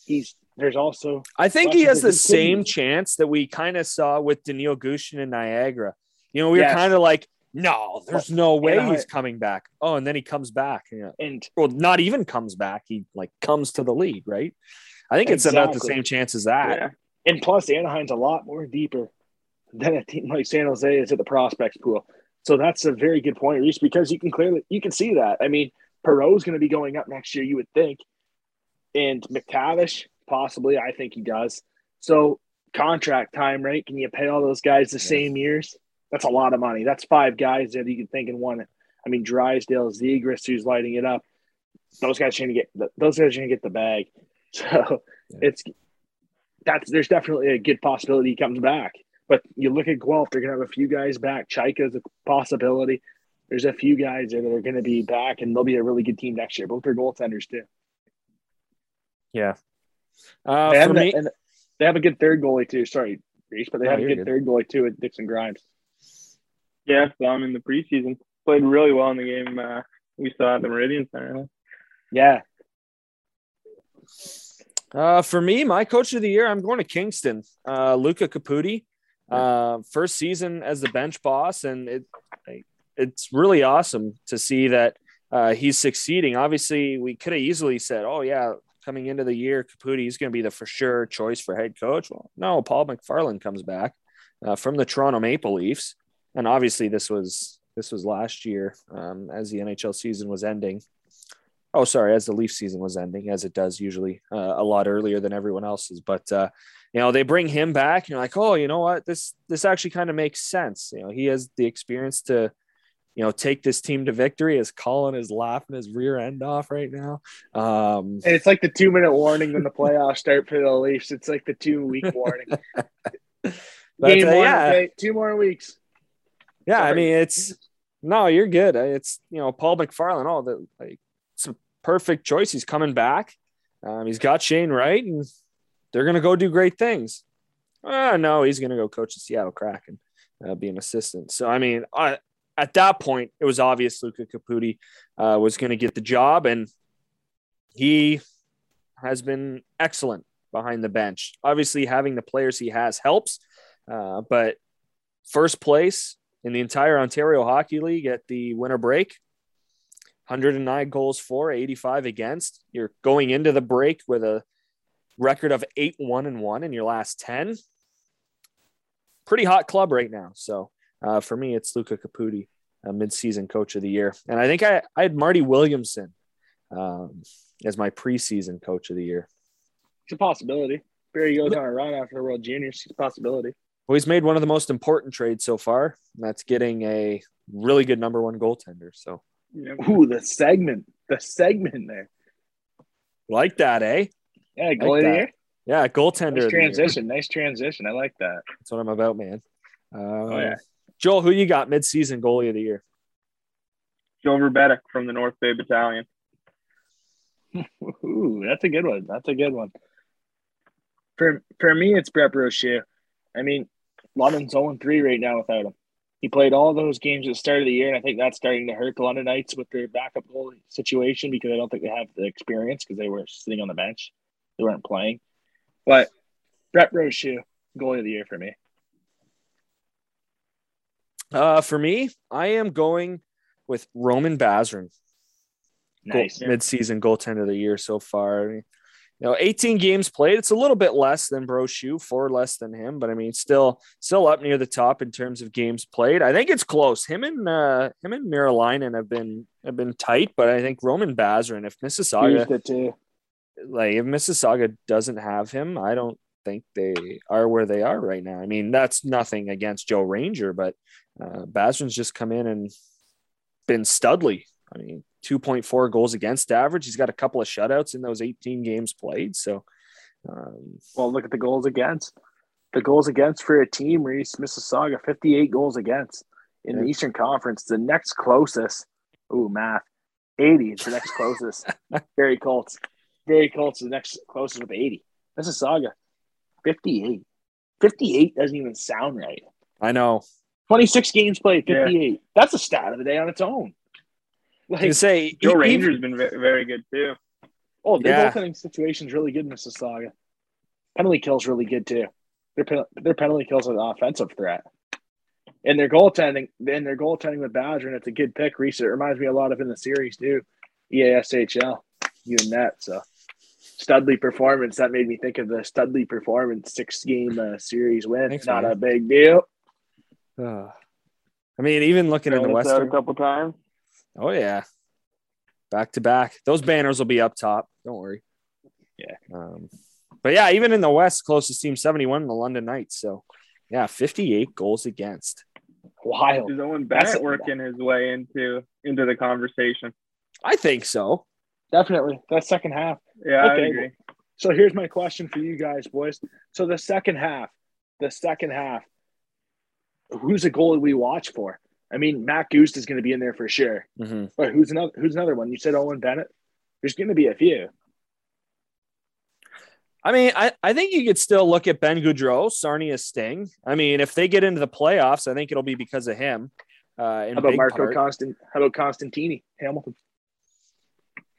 he's there's also. I think he has the same chance that we kind of saw with Daniil Gushchin in Niagara. You know, we yes. were kind of like, no, there's no way he's coming back. Oh, and then he comes back. Know, and well, not even comes back. He like comes to the league, right? I think it's about the same chance as that. Yeah. And plus, Anaheim's a lot more deeper than a team like San Jose is at the prospects pool. So that's a very good point, Reese, because you can clearly you can see that. I mean, Perreault's going to be going up next year, you would think, and McTavish possibly. I think he does. So contract time, right? Can you pay all those guys the yeah. same years? That's a lot of money. That's five guys that you can think in one. I mean, Drysdale, Zegras, who's lighting it up. Those guys are going to get those guys are going to get the bag. So yeah. it's that's there's definitely a good possibility he comes back. But you look at Guelph, they're gonna have a few guys back. Chayka is a possibility. There's a few guys there that are gonna be back, and they'll be a really good team next year. Both their goaltenders too. Yeah. Uh, they, have me, a, they have a good third goalie too. Sorry, Reese, but they have a good, good, third goalie too at Dixon Grimes. Yeah, saw him in the preseason. Played really well in the game uh, we saw at the Meridian Center. Yeah, uh, for me, my coach of the year, I'm going to Kingston. Uh, Luca Caputi, uh, first season as the bench boss, and it it's really awesome to see that uh, he's succeeding. Obviously, we could have easily said, "Oh yeah, coming into the year, Caputi is going to be the for sure choice for head coach." Well, no, Paul McFarland comes back uh, from the Toronto Maple Leafs, and obviously this was this was last year um, as the NHL season was ending. Oh sorry as the leaf season was ending as it does usually uh, a lot earlier than everyone else's. But uh, you know they bring him back and you're like oh you know what? This this actually kind of makes sense. You know he has the experience to you know, take this team to victory. is Colin is laughing his rear end off right now. Um, And it's like the two minute warning when the playoffs start for the Leafs. It's like the two week warning. Game uh, one, yeah, okay, two more weeks. yeah. I mean, it's no, you're good. It's you know, Paul McFarland. All the like, it's a perfect choice. He's coming back. Um, he's got Shane Wright, and they're gonna go do great things. Uh, no, he's gonna go coach the Seattle Kraken, uh, be an assistant. So I mean, I, at that point, it was obvious Luca Caputi uh, was going to get the job, and he has been excellent behind the bench. Obviously, having the players he has helps, uh, but first place in the entire Ontario Hockey League at the winter break. 109 goals for, 85 against. You're going into the break with a record of 8 1 and 1 in your last 10. Pretty hot club right now. So uh, for me, it's Luca Caputi, uh, midseason coach of the year. And I think I, I had Marty Williamson um, as my preseason coach of the year. It's a possibility. Barrie goes on a run after the World Juniors. It's a possibility. Well, he's made one of the most important trades so far. And that's getting a really good number one goaltender. So Yeah. Ooh, the segment. The segment there. like that, eh? Yeah, goal that. Yeah, goaltender. Nice of the year. transition. Nice transition. I like that. That's what I'm about, man. Uh, Oh, yeah. Joel, who you got midseason goalie of the year? Joe Vrbetic from the North Bay Battalion. Ooh, that's a good one. That's a good one. For for me, it's Brett Brochu. I mean, London's 0 3 right now without him. He played all those games at the start of the year, and I think that's starting to hurt the Londonites with their backup goalie situation because I don't think they have the experience because they were sitting on the bench. They weren't playing. But Brett Brochu, goalie of the year for me. Uh, for me, I am going with Roman Basran, goal- Nice. midseason goaltender of the year so far. I mean, you know, 18 games played. It's a little bit less than Brochu, four less than him, but I mean, still, still up near the top in terms of games played. I think it's close. Him and uh, him and Meriläinen have been have been tight, but I think Roman Basran, if Mississauga Used it too. like if Mississauga doesn't have him, I don't think they are where they are right now. I mean, that's nothing against Joe Ranger, but uh, Basran's just come in and been studly. I mean, 2.4 goals against average. He's got a couple of shutouts in those 18 games played. So, um, Well, look at the goals against. The goals against for a team, Reese, Mississauga, 58 goals against. In the Eastern Conference, the next closest, ooh, math, 80 is the next closest. Barrie Colts. Barrie Colts is the next closest with 80. Mississauga, 58. 58 doesn't even sound right. I know. 26 games played, Yeah. 58. That's a stat of the day on its own. I Like, can say Joe Ranger's been ve- very good too. oh, their Yeah. goaltending situation's really good in Mississauga. Penalty kills really good too. Their pen- their penalty kills an offensive threat. And their goaltending, and their goaltending with Badger, and it's a good pick. Reese, it reminds me a lot of in the series too. EASHL, you and that. So Studley performance that made me think of the Studley performance six game uh, series win. Thanks, Not man. a big deal. uh, I mean, even looking in the Thrown us out Western, a couple times. oh yeah, back to back. Those banners will be up top. Don't worry. Yeah. Um, but yeah, even in the West, closest team 71, the London Knights. So yeah, 58 goals against. Wild. Is Owen That's Bennett a- working his way into into the conversation? I think so. Definitely. That second half. Yeah, I agree. So here's my question for you guys, boys. So the second half, the second half, who's a goalie we watch for? I mean, Mack Guzda is going to be in there for sure. Mhm. But who's another? Who's another one? You said Owen Bennett. There's going to be a few. I mean, I, I think you could still look at Ben Gaudreau, Sarnia Sting. I mean, if they get into the playoffs, I think it'll be because of him. Uh, in How about Marco part. Constant? How about Costantini? Hamilton.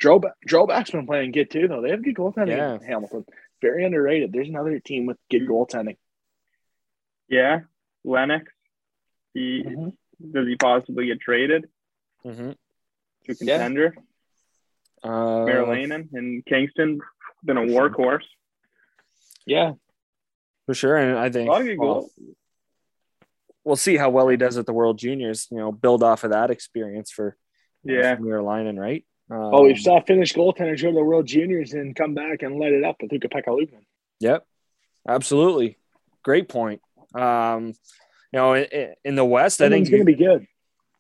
Droback, Droback's been playing good too, though. They have good goaltending Yeah. in Hamilton. Very underrated. There's another team with good goaltending. Yeah, Lennox. He Mhm. does he possibly get traded Mhm. to contender? Uh, Meriläinen in Kingston been a workhorse. Yeah, for sure. And I think lot of good well, goals. we'll see how well he does at the World Juniors. You know, build off of that experience for Yeah. uh, Meriläinen, right? Um, Oh, we saw Finnish goaltenders go to the World Juniors and come back and light it up with Ukko Pekka Yep, absolutely. Great point. Um, you know, in, in the West, I think Finland's going to be good.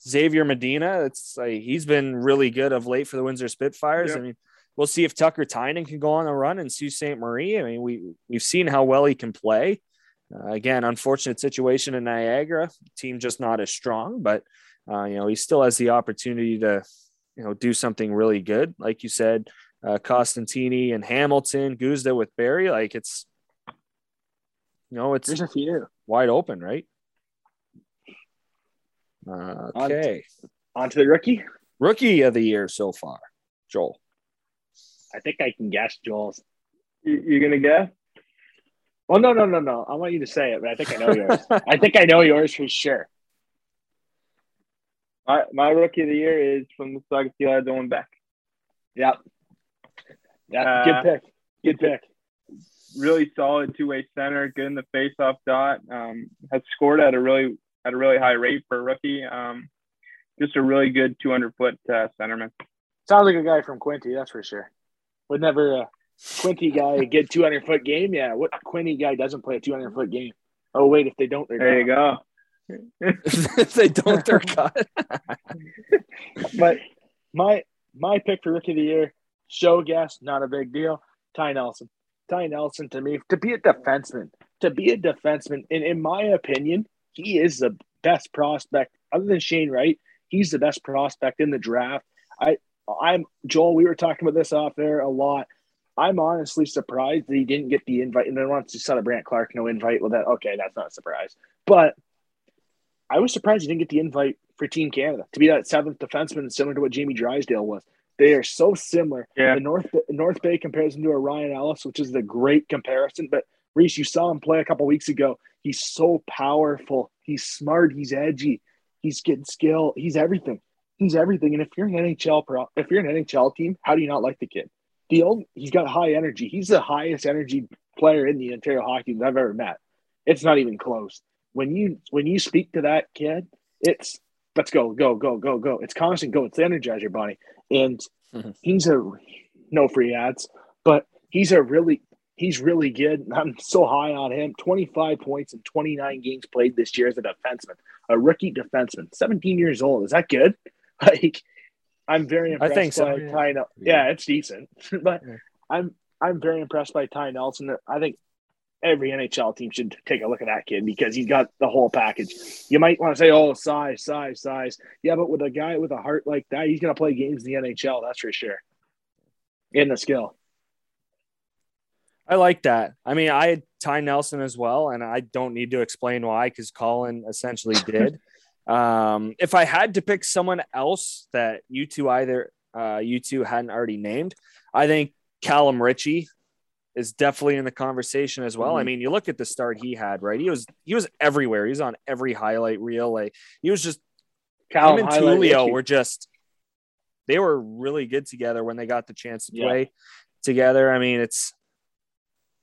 Xavier Medina, it's like he's been really good of late for the Windsor Spitfires. Yeah. I mean, we'll see if Tucker Tynan can go on a run and Sault Ste. Marie. I mean, we we've seen how well he can play. Uh, again, unfortunate situation in Niagara. Team just not as strong, but uh, you know he still has the opportunity to you know do something really good. Like you said, uh, Costantini and Hamilton, Guzda with Barrie. Like it's you know it's There's a few. wide open, right? Uh, On okay, On to the rookie. rookie of the year so far, Joel. I think I can guess Joel's. You're gonna guess? Well, no, no, no, no. I want you to say it, but I think I know yours. I think I know yours for sure. My my rookie of the year is from the Saga Steelheads, Owen Beck. Yep. Yeah, Uh, good pick. Good pick. Really solid two way center, good in the face off dot. Um, has scored at a really at a really high rate for a rookie. Um, just a really good 200 foot uh, centerman. Sounds like a guy from Quinte, that's for sure. Would never a Quinte guy get 200 foot game. Yeah, what Quinte guy doesn't play a 200 foot game? Oh wait, if they don't, they're There you go. If they don't, they're cut. But my my pick for rookie of the year, show guess, not a big deal. Ty Nelson. Ty Nelson to me to be a defenseman, to be a defenseman, and in my opinion, he is the best prospect other than Shane Wright. He's the best prospect in the draft. I I'm Joel. We were talking about this off there a lot. I'm honestly surprised that he didn't get the invite. And then once you saw the Brandt Clark no invite, well, that okay, that's not a surprise. But I was surprised he didn't get the invite for Team Canada to be that seventh defenseman, similar to what Jamie Drysdale was. They are so similar. Yeah. The North North Bay compares him to a Ryan Ellis, which is the great comparison. But Reese, you saw him play a couple weeks ago. He's so powerful. He's smart. He's edgy. He's getting skill. He's everything. He's everything. And if you're an NHL pro, if you're an NHL team, how do you not like the kid? The old, he's got high energy. He's the highest energy player in the Ontario hockey that I've ever met. It's not even close. When you when you speak to that kid, it's let's go, go, go, go, go. It's constant go. It's the energizer bunny. And Mhm. he's a no free ads, but he's a really he's really good. I'm so high on him. 25 points in 29 games played this year as a defenseman, a rookie defenseman, 17 years old. Is that good? Like, I'm very impressed. I impressed think so, by yeah. Ty. Yeah. yeah, it's decent, but Yeah. I'm I'm very impressed by Ty Nelson. I think every NHL team should take a look at that kid because he's got the whole package. You might want to say, "Oh, size, size, size." Yeah, but with a guy with a heart like that, he's going to play games in the NHL. That's for sure. In the skill. I like that. I mean, I had Ty Nelson as well, and I don't need to explain why because Colin essentially did. um, if I had to pick someone else that you two either uh, you two hadn't already named, I think Callum Ritchie is definitely in the conversation as well. I mm-hmm. mean, you look at the start he had, right? He was he was everywhere. He was on every highlight reel. Like he was just Callum him and Tullio were just they were really good together when they got the chance to Yeah. play together. I mean, it's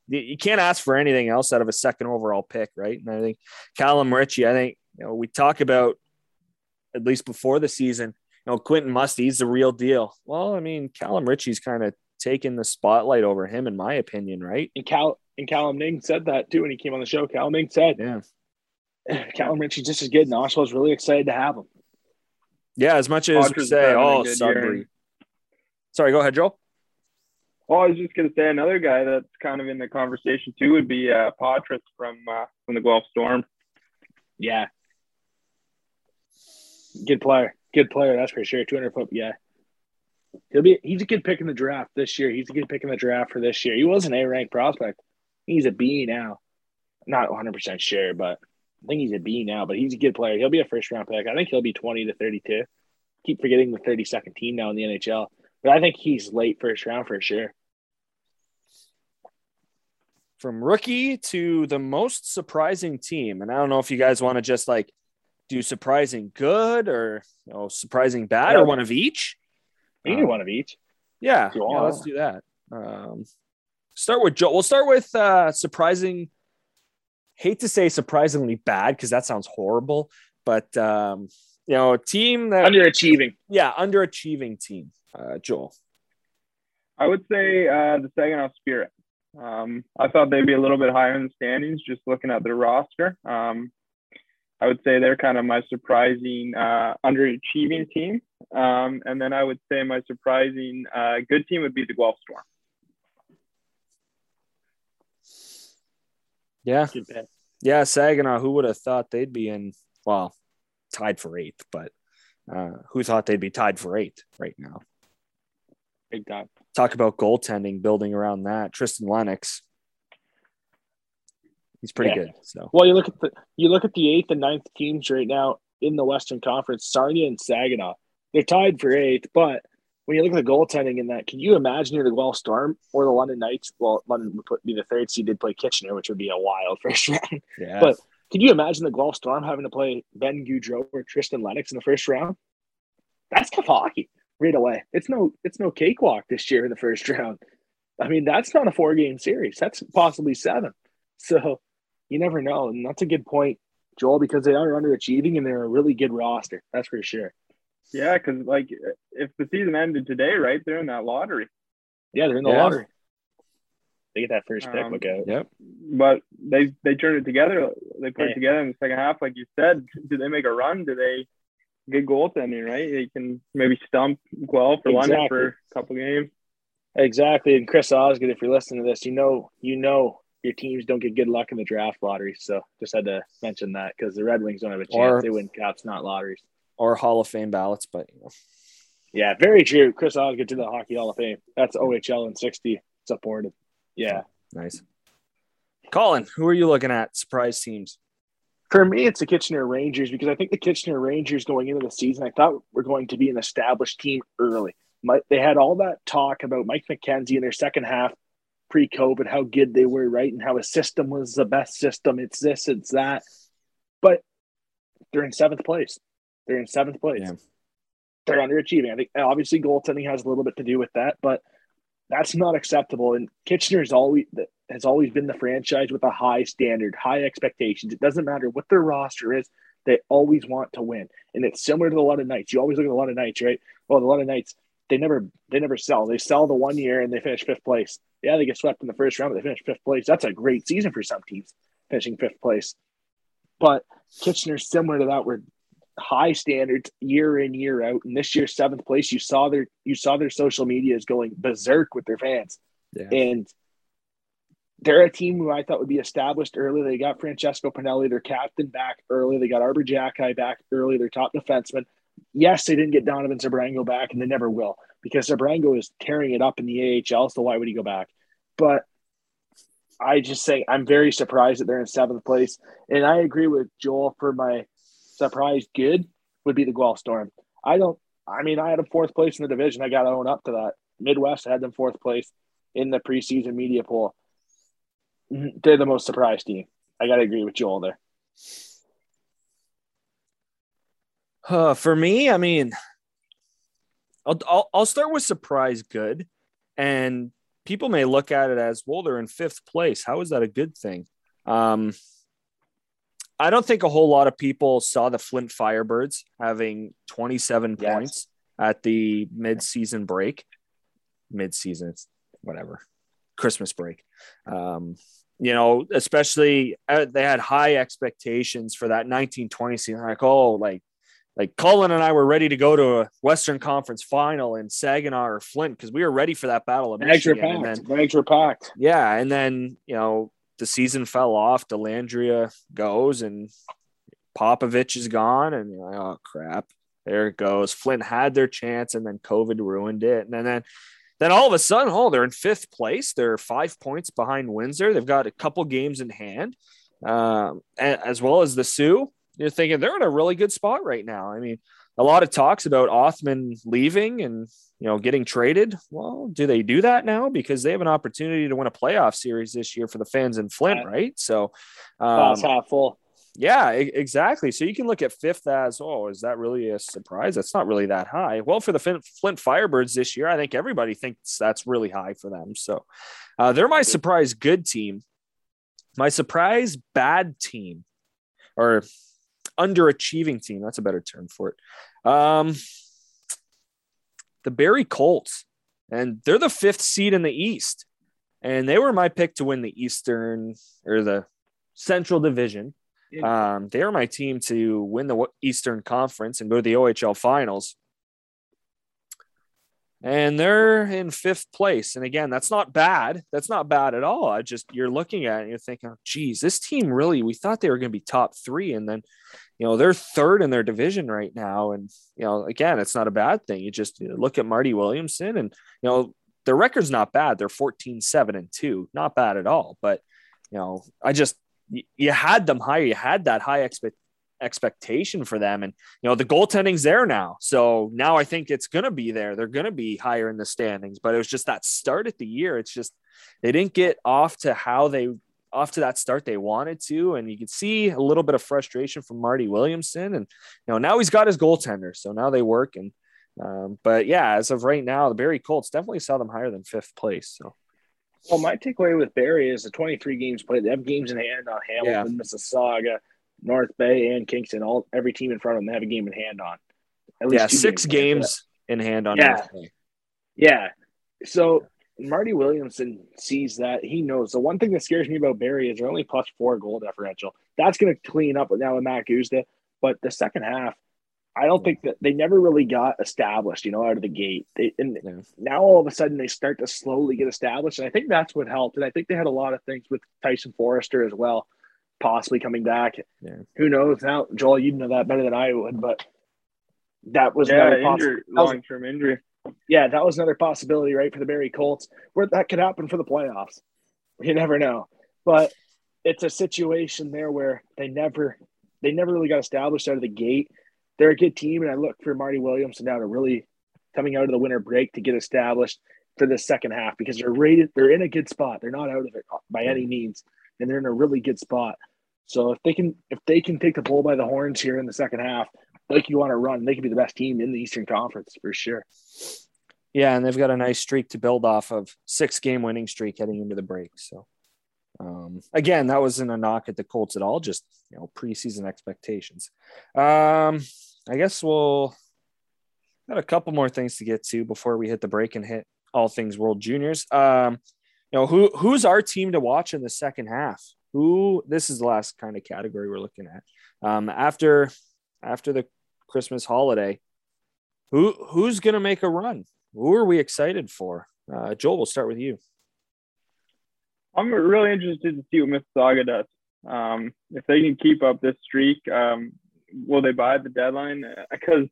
you you can't ask for anything else out of a second overall pick, right? And I think Callum Ritchie, I think you know we talk about at least before the season, you know, Quentin Musty, he's the real deal. Well, I mean, Callum Ritchie's kind of taken the spotlight over him, in my opinion, right? And Cal and Callum Ning said that too when he came on the show. Callum Ning said Yeah. Callum Ritchie's just as good, and Oshawa's really excited to have him. Yeah, as much as we Rogers say, oh, Sudbury. year. Sorry, go ahead, Joel. Oh, I was just gonna say another guy that's kind of in the conversation too would be uh, Patras from uh, from the Guelph Storm. Yeah. Good player. Good player, that's for sure. 200 foot, yeah. He'll be he's a good pick in the draft this year. He's a good pick in the draft for this year. He was an A ranked prospect. He's a B now. Not 100 percent sure, but I think he's a B now. But he's a good player. He'll be a first round pick. I think he'll be 20 to 32. Keep forgetting the 32nd team now in the NHL, but I think he's late first round for sure. from rookie to the most surprising team. And I don't know if you guys want to just like do surprising good or you know, surprising bad Yeah. or one of each. We need one of each. Yeah, you yeah, let's do that. Um, start with Joe. We'll start with uh, surprising. Hate to say surprisingly bad because that sounds horrible, but um, you know, a team that Underachieving. yeah, underachieving team. Uh, Joel. I would say uh, the Saginaw Spirit. Um, I thought they'd be a little bit higher in the standings, just looking at their roster. Um, I would say they're kind of my surprising uh, underachieving team. Um, and then I would say my surprising uh, good team would be the Guelph Storm. Yeah. Yeah, Saginaw, who would have thought they'd be in, well, tied for eighth, but uh, who thought they'd be tied for eighth right now? Big time. Talk about goaltending, building around that. Tristan Lennox, he's pretty Yeah. good. So, Well, you look at the you look at the eighth and ninth teams right now in the Western Conference. Sarnia and Saginaw, they're tied for eighth. But when you look at the goaltending in that, can you imagine either the Guelph Storm or the London Knights? Well, London would put, be the third seed. Did play Kitchener, which would be a wild first round. yeah. But can you imagine the Guelph Storm having to play Ben Gaudreau or Tristan Lennox in the first round? That's tough hockey right away. It's no it's no cakewalk this year in the first round. I mean, that's not a four game series. That's possibly seven. So you never know. And that's a good point, Joel, because they are underachieving and they're a really good roster. That's for sure. Yeah, because like if the season ended today, right, they're in that lottery. Yeah, they're in the Yeah. lottery. They get that first pick. Um, Look out. yep. But they they turned it together. They put Yeah. it together in the second half, like you said. Do they make a run? Do they get goaltending? Right, they can maybe stump Guelph or London Exactly. for a couple games. Exactly. And Chris Osgood, if you're listening to this, you know you know your teams don't get good luck in the draft lottery. So just had to mention that because the Red Wings don't have a chance. Or- they win caps, not lotteries. Or Hall of Fame ballots, but you know, Yeah, very true. Chris Osgood to the Hockey Hall of Fame. That's OHL and 60 supported. Yeah. nice. Colin, who are you looking at? Surprise teams. For me, it's the Kitchener Rangers because I think the Kitchener Rangers going into the season, I thought were going to be an established team early. My, they had all that talk about Mike McKenzie in their second half pre COVID, how good they were, right? And how a system was the best system. It's this, it's that. But they're in seventh place. They're in seventh place. Yeah. They're underachieving. I think obviously goaltending has a little bit to do with that, but that's not acceptable. And Kitchener's always has always been the franchise with a high standard, high expectations. It doesn't matter what their roster is; they always want to win. And it's similar to the London Knights. You always look at the London Knights, right? Well, the London Knights they never they never sell. They sell the one year and they finish fifth place. Yeah, they get swept in the first round, but they finish fifth place. That's a great season for some teams, finishing fifth place. But Kitchener's similar to that, where high standards year in year out. And this year, seventh place, you saw their you saw their social media is going berserk with their fans, Yeah. and they're a team who I thought would be established early. They got Francesco Pinelli, their captain, back early. They got Arber Xhekaj back early, their top defenseman. Yes, they didn't get Donovan Sebrango back, and they never will because Sebrango is tearing it up in the AHL. So why would he go back? But I just say I'm very surprised that they're in seventh place, and I agree with Joel for my surprise good would be the Guelph Storm. I don't. I mean, I had them fourth place in the division. I got to own up to that. Midwest had them fourth place in the preseason media poll. They're the most surprised team. I got to agree with Joel there. Uh, for me, I mean, I'll, I'll I'll start with surprise good, and people may look at it as well. They're in fifth place. How is that a good thing? Um, I don't think a whole lot of people saw the Flint Firebirds having 27 Yes. points at the mid-season break. Mid-season, it's whatever, Christmas break. Um, you know, especially uh, they had high expectations for that 1920 season. Like, oh, like like Colin and I were ready to go to a Western Conference final in Saginaw or Flint because we were ready for that battle of Bags were Michigan. And packed. then, Bags were packed. yeah, and then you know the season fell off. Dellandrea goes, and Popovich is gone, and you're like, oh crap, there it goes. Flint had their chance, and then COVID ruined it, and then then. Then all of a sudden, oh, they're in fifth place. They're five points behind Windsor. They've got a couple games in hand, um, as well as the Soo you're thinking they're in a really good spot right now. I mean, a lot of talks about Othmann leaving and you know getting traded. Well, do they do that now because they have an opportunity to win a playoff series this year for the fans in Flint, right? So, um, half full. yeah, exactly. So you can look at fifth as, oh, is that really a surprise? That's not really that high. Well, for the Flint Firebirds this year, I think everybody thinks that's really high for them. So uh, they're my surprise good team. My surprise bad team or underachieving team. That's a better term for it. Um, the Barrie Colts, and they're the fifth seed in the East. And they were my pick to win the Eastern or the Central Division. Um, they are my team to win the Eastern Conference and go to the OHL Finals. And they're in fifth place. And again, that's not bad. That's not bad at all. I just, you're looking at it and you're thinking, oh, geez, this team really, we thought they were going to be top three. And then, you know, they're third in their division right now. And, you know, again, it's not a bad thing. You just look at Marty Williamson and, you know, their record's not bad. They're 14, 7, and 2. Not bad at all. But, you know, I just, you had them higher. You had that high expect, expectation for them. And, you know, the goaltending's there now. So now I think it's going to be there. They're going to be higher in the standings. But it was just that start at the year. It's just, they didn't get off to how they, off to that start they wanted to. And you could see a little bit of frustration from Marty Williamson. And, you know, now he's got his goaltender. So now they work. And, um, but yeah, as of right now, the Barrie Colts definitely saw them higher than fifth place. So, well, my takeaway with Barrie is the 23 games played. They have games in hand on Hamilton, yeah. Mississauga, North Bay, and Kingston. All every team in front of them they have a game in hand on. At least yeah, six games, games in hand on. Yeah, yeah. So Marty Williamson sees that. He knows. The one thing that scares me about Barrie is they're only plus four goal differential. That's going to clean up now with Mack Guzda. But the second half, I don't think that they never really got established, you know, out of the gate. They, and yeah. now all of a sudden they start to slowly get established. And I think that's what helped. And I think they had a lot of things with Tyson Forrester as well, possibly coming back. Yeah. Who knows now? Joel, you know that better than I would, but that was yeah, injury, long term injury. Yeah, that was another possibility, right, for the Barrie Colts, where that could happen for the playoffs. You never know. But it's a situation there where they never they never really got established out of the gate they're a good team, and I look for Marty Williamson now to really coming out of the winter break to get established for the second half because they're rated. They're in a good spot. They're not out of it by any means, and they're in a really good spot. So if they can if they can take the bull by the horns here in the second half, like you want to run, they could be the best team in the Eastern Conference for sure. Yeah, and they've got a nice streak to build off of six game winning streak heading into the break. So um, again, that wasn't a knock at the Colts at all, just you know preseason expectations. Um, I guess we'll got a couple more things to get to before we hit the break and hit all things World Juniors. Um, you know who who's our team to watch in the second half? Who this is the last kind of category we're looking at. Um, after after the Christmas holiday, who who's gonna make a run? Who are we excited for? Uh, Joel, we'll start with you. I'm really interested to see what Mississauga does. Um, if they can keep up this streak, um, will they buy the deadline? Because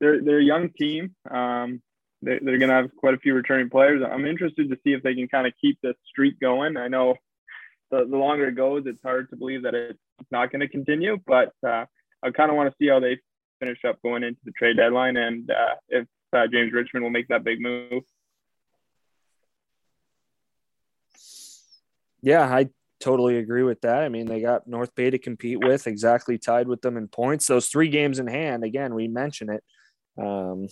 they're they're a young team. Um, they, they're going to have quite a few returning players. I'm interested to see if they can kind of keep this streak going. I know the, the longer it goes, it's hard to believe that it's not going to continue, but uh, I kind of want to see how they finish up going into the trade deadline and uh, if uh, James Richmond will make that big move. Yeah, I totally agree with that. I mean, they got North Bay to compete with, exactly tied with them in points. Those three games in hand, again, we mention it. Um,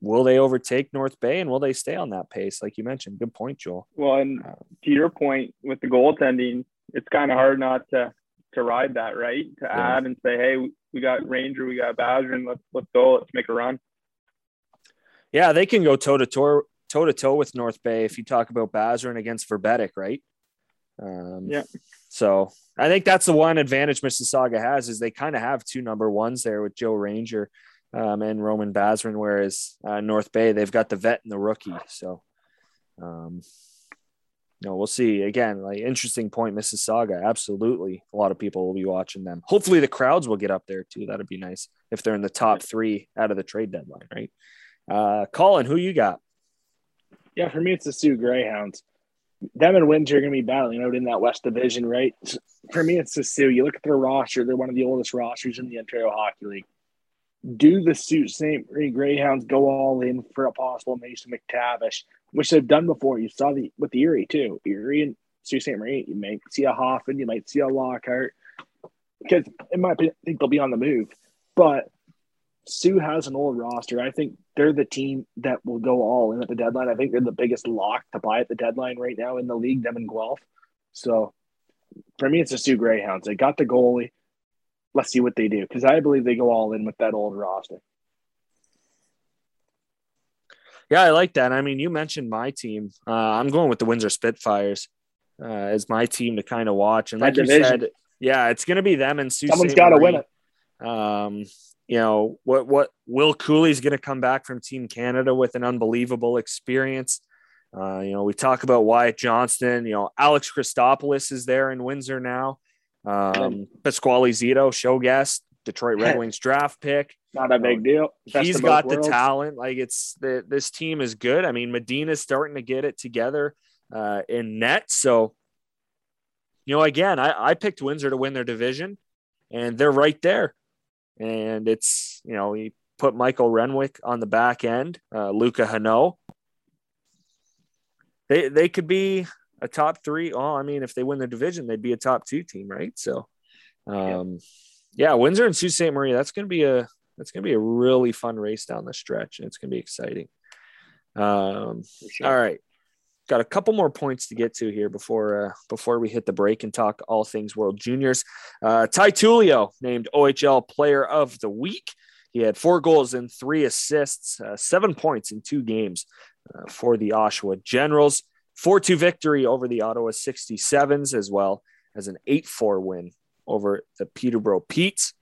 will they overtake North Bay and will they stay on that pace? Like you mentioned, good point, Joel. Well, and um, to your point with the goaltending, it's kind of hard not to to ride that, right? To yeah. add and say, hey, we got Ranger, we got and let's let's go, let's make a run. Yeah, they can go toe to toe toe to toe with North Bay if you talk about Basran against Vrbetic, right? Um, yeah. So I think that's the one advantage Mississauga has is they kind of have two number ones there with Joe Ranger um, and Roman Basran, whereas uh, North Bay they've got the vet and the rookie. So, um, you know, we'll see. Again, like interesting point, Mississauga. Absolutely, a lot of people will be watching them. Hopefully, the crowds will get up there too. That'd be nice if they're in the top three out of the trade deadline, right? Uh, Colin, who you got? Yeah, for me, it's the Soo Greyhounds them and Windsor are going to be battling out in that West Division, right? For me, it's the Soo. You look at their roster; they're one of the oldest rosters in the Ontario Hockey League. Do the Sault Ste. Marie Greyhounds go all in for a possible Mason McTavish, which they've done before? You saw the with the Erie too. Erie and Sault Ste. Marie. You might see a Hoffman, you might see a Lockhart, because in my opinion, I think they'll be on the move. But Soo has an old roster. I think they're the team that will go all in at the deadline. I think they're the biggest lock to buy at the deadline right now in the league, them and Guelph. So for me, it's the Soo Greyhounds. They got the goalie. Let's see what they do because I believe they go all in with that old roster. Yeah, I like that. I mean, you mentioned my team. Uh, I'm going with the Windsor Spitfires uh, as my team to kind of watch. And like you said, Yeah, it's going to be them and Sault Someone's got to win it. Um, you know what? What Will Cuylle's going to come back from Team Canada with an unbelievable experience. Uh, you know, we talk about Wyatt Johnston. You know, Alex Christopoulos is there in Windsor now. Um, Pasquale Zito, show guest, Detroit Red Wings draft pick. Not a big deal. Best He's got the talent. Like it's the this team is good. I mean, Medina's starting to get it together uh, in net. So, you know, again, I, I picked Windsor to win their division, and they're right there. And it's you know, he put Michael Renwick on the back end, uh, Luca Hano. They they could be a top three. Oh, I mean, if they win the division, they'd be a top two team, right? So, um, yeah, Windsor and Sault Ste. Marie. That's going to be a that's going to be a really fun race down the stretch, and it's going to be exciting. Um, sure. all right, got a couple more points to get to here before uh, before we hit the break and talk all things World Juniors. Uh, Ty Tullio named OHL Player of the Week. He had four goals and three assists, uh, seven points in two games uh, for the Oshawa Generals. 4 2 victory over the Ottawa 67s, as well as an 8 4 win over the Peterborough Petes.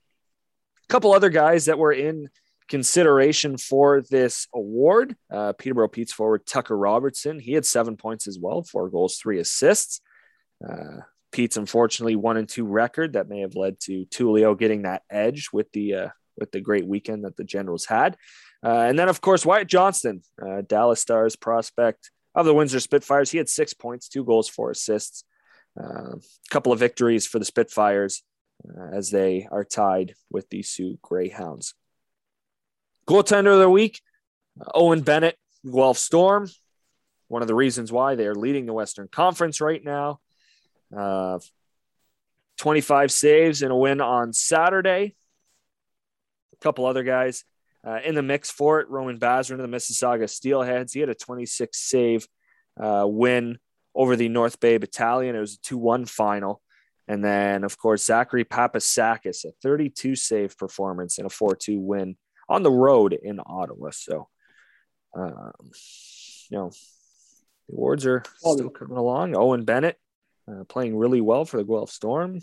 Couple other guys that were in consideration for this award. Uh, Peterborough Pete's forward Tucker Robertson. He had seven points as well, four goals, three assists. Uh, Pete's unfortunately one and two record that may have led to Tullio getting that edge with the uh, with the great weekend that the Generals had. Uh, and then of course Wyatt Johnston, uh, Dallas Stars prospect of the Windsor Spitfires. He had six points, two goals, four assists. A couple of victories for the Spitfires uh, as they are tied with the Soo Greyhounds. Goaltender of the week, uh, Owen Bennett, Guelph Storm. One of the reasons why they are leading the Western Conference right now. Uh, 25 saves and a win on Saturday. A couple other guys uh, in the mix for it. Roman Basran of the Mississauga Steelheads. He had a 26 save uh, win over the North Bay Battalion. It was a 2 1 final. And then, of course, Zachary Papasakis, a 32 save performance and a 4 2 win on the road in Ottawa. So, um, you know, the awards are still coming along. Owen Bennett uh, playing really well for the Guelph Storm.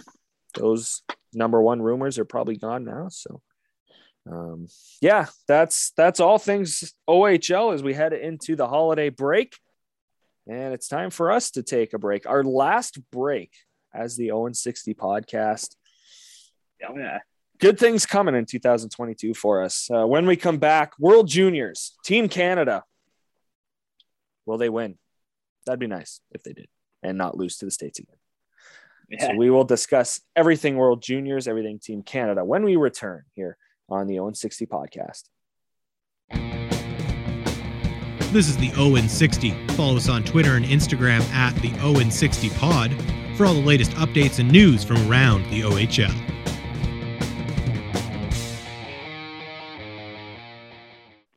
Those number one rumors are probably gone now. So, um, yeah, that's that's all things OHL as we head into the holiday break, and it's time for us to take a break. Our last break as the Owen sixty podcast. Oh, yeah. Good things coming in 2022 for us. Uh, when we come back, World Juniors, Team Canada. Will they win? That'd be nice if they did, and not lose to the states again. Yeah. So we will discuss everything World Juniors, everything Team Canada when we return here on the Owen 60 podcast. This is the Owen 60. Follow us on Twitter and Instagram at the Owen 60 Pod for all the latest updates and news from around the OHL.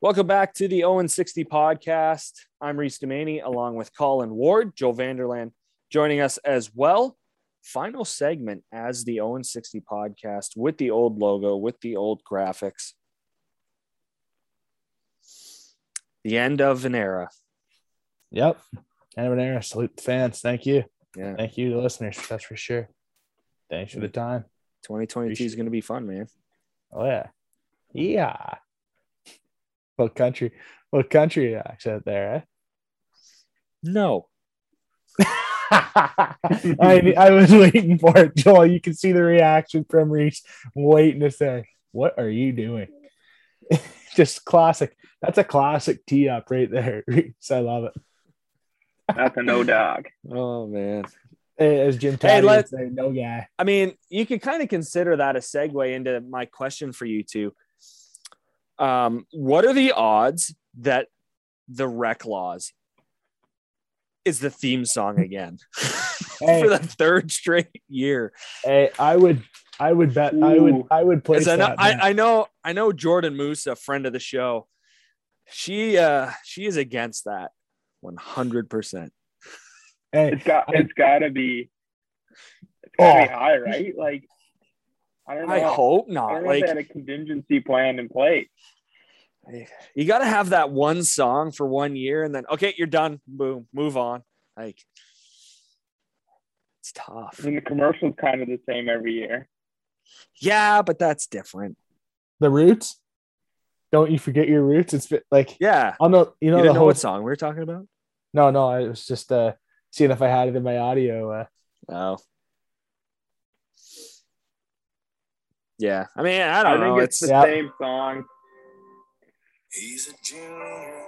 Welcome back to the Owen 60 podcast. I'm Reese Domaney along with Colin Ward, Joe Vanderlaan joining us as well. Final segment as the Owen 60 podcast with the old logo, with the old graphics. The end of an era. Yep. End of an era. Salute the fans. Thank you. Yeah. Thank you, the listeners. That's for sure. Thanks for the time. 2022 is going to be fun, man. Oh yeah. Yeah. What country? What country accent there, eh? No. I I was waiting for it, Joel. You can see the reaction from Reese, waiting to say, "What are you doing?" Just classic. That's a classic tee up right there, Reese. I love it. That's a no dog. Oh, man. As Jim Hey, Taddy would let's- say, no guy. I mean, you could kind of consider that a segue into my question for you two. Um, what are the odds that the Rec Laws is the theme song again Hey. for the third straight year? Hey, I would, I would bet, I would, I would place Because I know, that. I, I know, I know Jordan Moose, a friend of the show. She, uh, she is against that, one hundred percent. hey, It's got it's gotta be it's gotta be Oh. high, right? Like I don't know. I hope I not. don't know if Like they had a contingency plan in place. you got to have that one song for one year, and then okay, you're done. Boom, move on. Like It's tough. And the commercial's kind of the same every year. Yeah, but that's different. The roots. Don't you forget your roots? It's been- like Yeah. I the you You know didn't the know whole what song we were talking about? no no I was just uh seeing if I had it in my audio. Uh, Oh. Yeah. I mean, I I, don't think know. it's It's the Yeah. same song. He's a junior.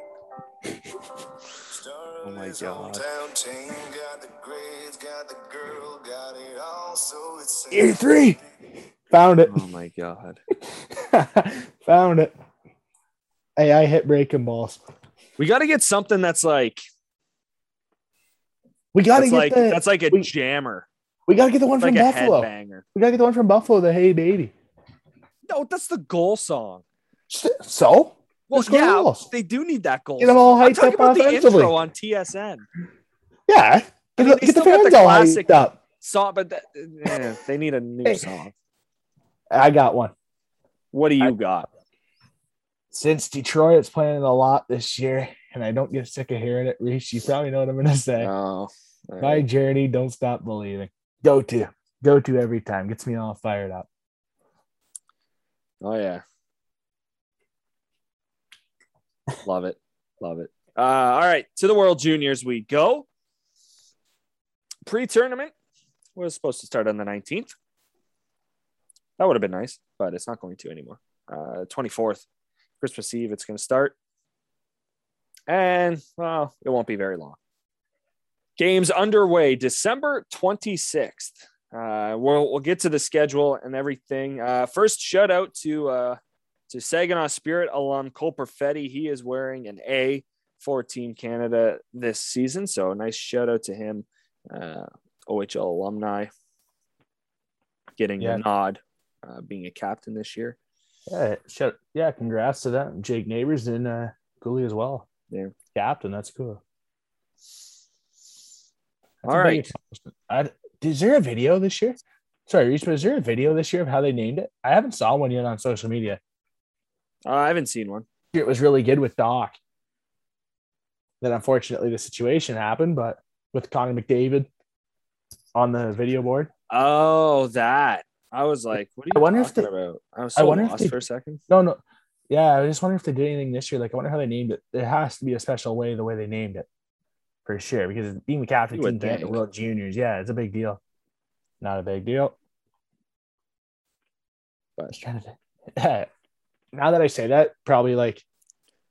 Oh my God. Team, got the grades, got the girl, got it all, so it's Year three. Found it. oh my god. Found it. Hey, I hit breaking balls. We got to get something that's like We gotta get like the that's like a we- jammer, we gotta get the one like from a Buffalo. We gotta get the one from Buffalo, the Hey Baby. No, that's the goal song. So Well, yeah, Wolves. they do need that goal. Get 'em song. all I'm hyped talking up about the intro on TSN. yeah, I get, mean, the, they get the fans the all classic- hyped up. Song, but that, eh, they need a new Hey. song. I got one. What do you I- got? Since Detroit is playing a lot this year, and I don't get sick of hearing it, Reese, you probably know what I'm gonna say. Oh, My journey, don't stop believing. Go to, go to every time. Gets me all fired up. oh yeah. Love it. Love it. Uh, all right. To the World Juniors we go. Pre tournament was supposed to start on the 19th. That would have been nice, but it's not going to anymore. Uh, 24th, Christmas Eve, it's going to start. And, well, it won't be very long. Games underway December 26th. Uh, we'll, we'll get to the schedule and everything. Uh, first, shout out to uh, to Saginaw Spirit alum Cole Perfetti. He is wearing an A for Team Canada this season. So nice shout out to him, uh, OHL alumni, getting Yeah. the nod, uh, being a captain this year. Yeah, yeah. Congrats to that. Jake Neighbors and uh, Guhle as well. Yeah. captain. That's cool. That's All right. I, is there a video this year? Sorry, Reese, but is there a video this year of how they named it? I haven't saw one yet on social media. Uh, I haven't seen one. It was really good with Doc. Then unfortunately the situation happened, but with Connor McDavid on the video board. Oh, that. I was like, what are you I wonder if they- about? I was I so wonder if lost they- for a second. No, no. Yeah, I just wonder if they did anything this year. Like I wonder how they named it. There has to be a special way the way they named it. For sure. Because being the captain You of would Team Canada think. World Juniors, yeah, it's a big deal. Not a big deal. But- I was trying to now that I say that, probably like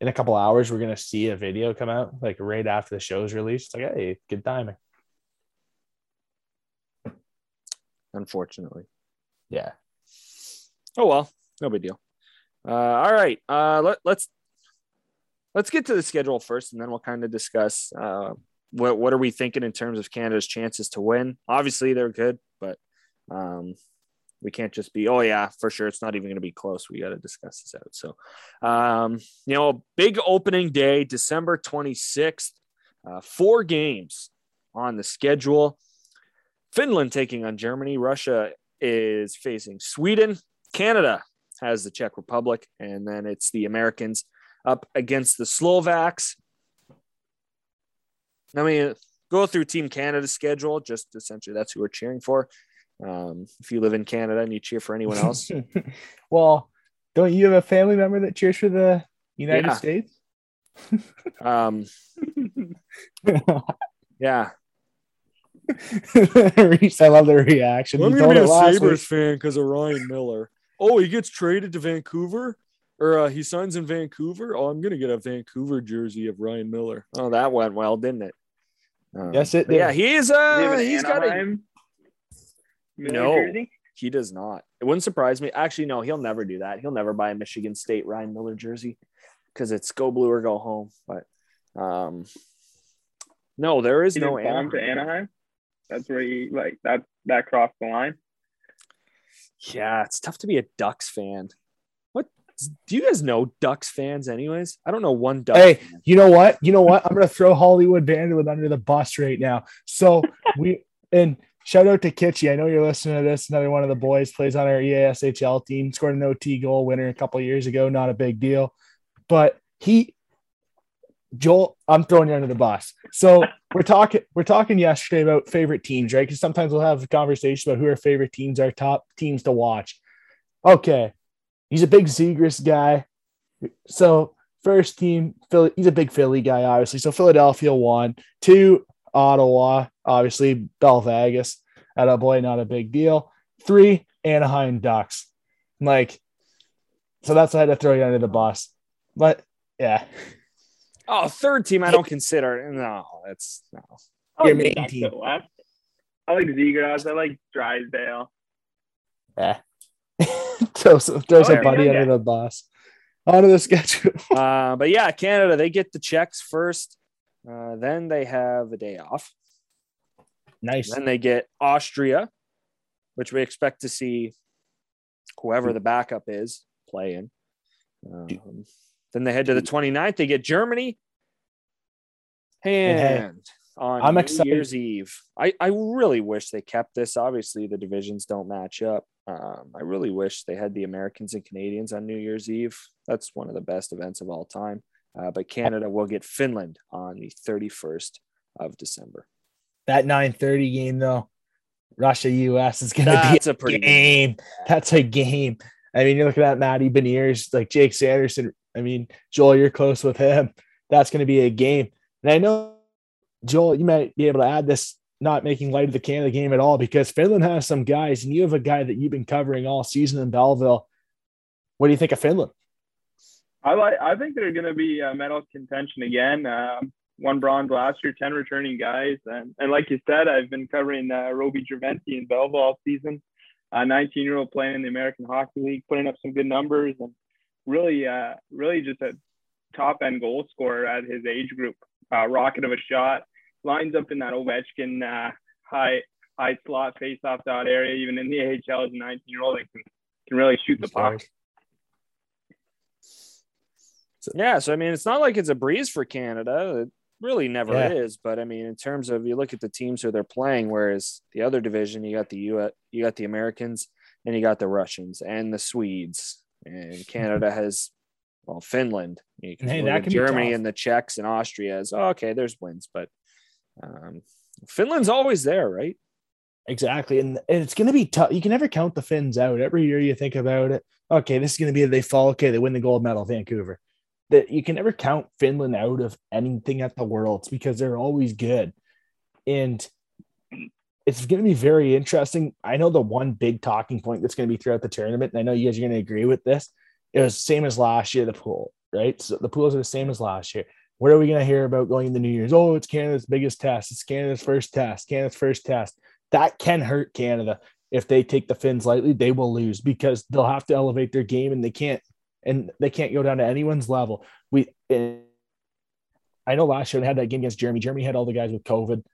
in a couple hours, we're gonna see a video come out, like right after the show's released. Like, hey, good timing. Unfortunately. Yeah. Oh well, no big deal. Uh, all right, uh, let, let's let's get to the schedule first, and then we'll kind of discuss uh, what what are we thinking in terms of Canada's chances to win. Obviously, they're good, but um, we can't just be oh yeah for sure. It's not even going to be close. We got to discuss this out. So, um, you know, big opening day, December twenty sixth. Uh, four games on the schedule. Finland taking on Germany. Russia is facing Sweden. Canada has the Czech Republic, and then it's the Americans up against the Slovaks. Let me go through Team Canada's schedule. Just essentially, that's who we're cheering for. Um, if you live in Canada and you cheer for anyone else, well, don't you have a family member that cheers for the United Yeah. States? um, yeah, Reese, I love the reaction. You told it last week. fan because of Ryan Miller. Oh, he gets traded to Vancouver, or uh, he signs in Vancouver. Oh, I'm gonna get a Vancouver jersey of Ryan Miller. Oh, that went well, didn't it? Um, Yes, it but Yeah, did. he is. Do you have Uh, an he's got a. Miller No. jersey? He does not. It wouldn't surprise me. Actually, no, he'll never do that. He'll never buy a Michigan State Ryan Miller jersey because it's go blue or go home. But um, no, there is He no didn't fall into Anaheim. Anaheim. That's where he like that that crossed the line. Yeah, it's tough to be a Ducks fan. What do you guys know Ducks fans, anyways? I don't know one Ducks. Hey, fan. you know what? You know what? I'm gonna throw Hollywood Vanderwood under the bus right now. So we and shout out to Kitschy. I know you're listening to this. Another one of the boys plays on our EASHL team. Scored an OT goal winner a couple years ago. Not a big deal, but he Joel, I'm throwing you under the bus. So we're talking we're talking yesterday about favorite teams, right? Because sometimes we'll have a conversation about who our favorite teams are, top teams to watch. Okay, he's a big Zegras guy. So first team, Philly, he's a big Philly guy, obviously. So Philadelphia won. Two, Ottawa, obviously Bell Vegas. At a boy, not a big deal. Three, Anaheim Ducks. Like, so that's why I had to throw you under the bus. But yeah, Oh, third team I don't consider. No, it's no. I Your like main team. out west. I like Zegras. I like Drysdale. yeah. throw some, throw Oh, some yeah, buddy under the bus. Onto the schedule. Uh, but yeah, Canada, they get the Czechs first. Uh, then they have a day off. nice. Then they get Austria, which we expect to see whoever the backup is play in. Um, then they head to the 29th. They get Germany. And on I'm New excited. Year's Eve, I, I really wish they kept this. Obviously, the divisions don't match up. Um, I really wish they had the Americans and Canadians on New Year's Eve. That's one of the best events of all time. Uh, but Canada will get Finland on the 31st of December. That 930 game though, Russia US is gonna That's be a pretty good game. That's a game. I mean, you look at that Matty Beniers, like Jake Sanderson. I mean, Joel, you're close with him. That's gonna be a game. And I know, Joel, you might be able to add this, not making light of the Canada game at all, because Finland has some guys, and you have a guy that you've been covering all season in Belleville. What do you think of Finland? I like. I think they're going to be uh, medal contention again. Um, one bronze last year, ten returning guys, and and like you said, I've been covering uh, Roby Järventie in Belleville all season. A 19 year old playing in the American Hockey League, putting up some good numbers, and really, uh, really just a top end goal scorer at his age group. Uh, rocket of a shot, lines up in that Ovechkin uh, high high slot face off dot area, even in the AHL as a 19 year old, and can, can really shoot the puck. Yeah, so I mean, it's not like it's a breeze for Canada. It really never Yeah. is. But I mean, in terms of you look at the teams who they're playing, whereas the other division, you got the U, you got the Americans, and you got the Russians and the Swedes, and Canada has well Finland. You can Hey, that can Germany and the Czechs and Austria is oh, okay, there's wins, but um, Finland's always there, right? Exactly. And, and it's going to be tough. You can never count the Finns out. Every year you think about it. Okay, this is going to be they fall. Okay, they win the gold medal, Vancouver. That you can never count Finland out of anything at the Worlds because they're always good. And it's going to be very interesting. I know the one big talking point that's going to be throughout the tournament, and I know you guys are going to agree with this. It was same as last year, the pool, right? So the pools are the same as last year. What are we going to hear about going into New Year's? Oh, it's Canada's biggest test. It's Canada's first test. Canada's first test. That can hurt Canada if they take the Finns lightly. They will lose because they'll have to elevate their game, and they can't. And they can't go down to anyone's level. We, eh, I know last year they had that game against Germany. Germany had all the guys with COVID.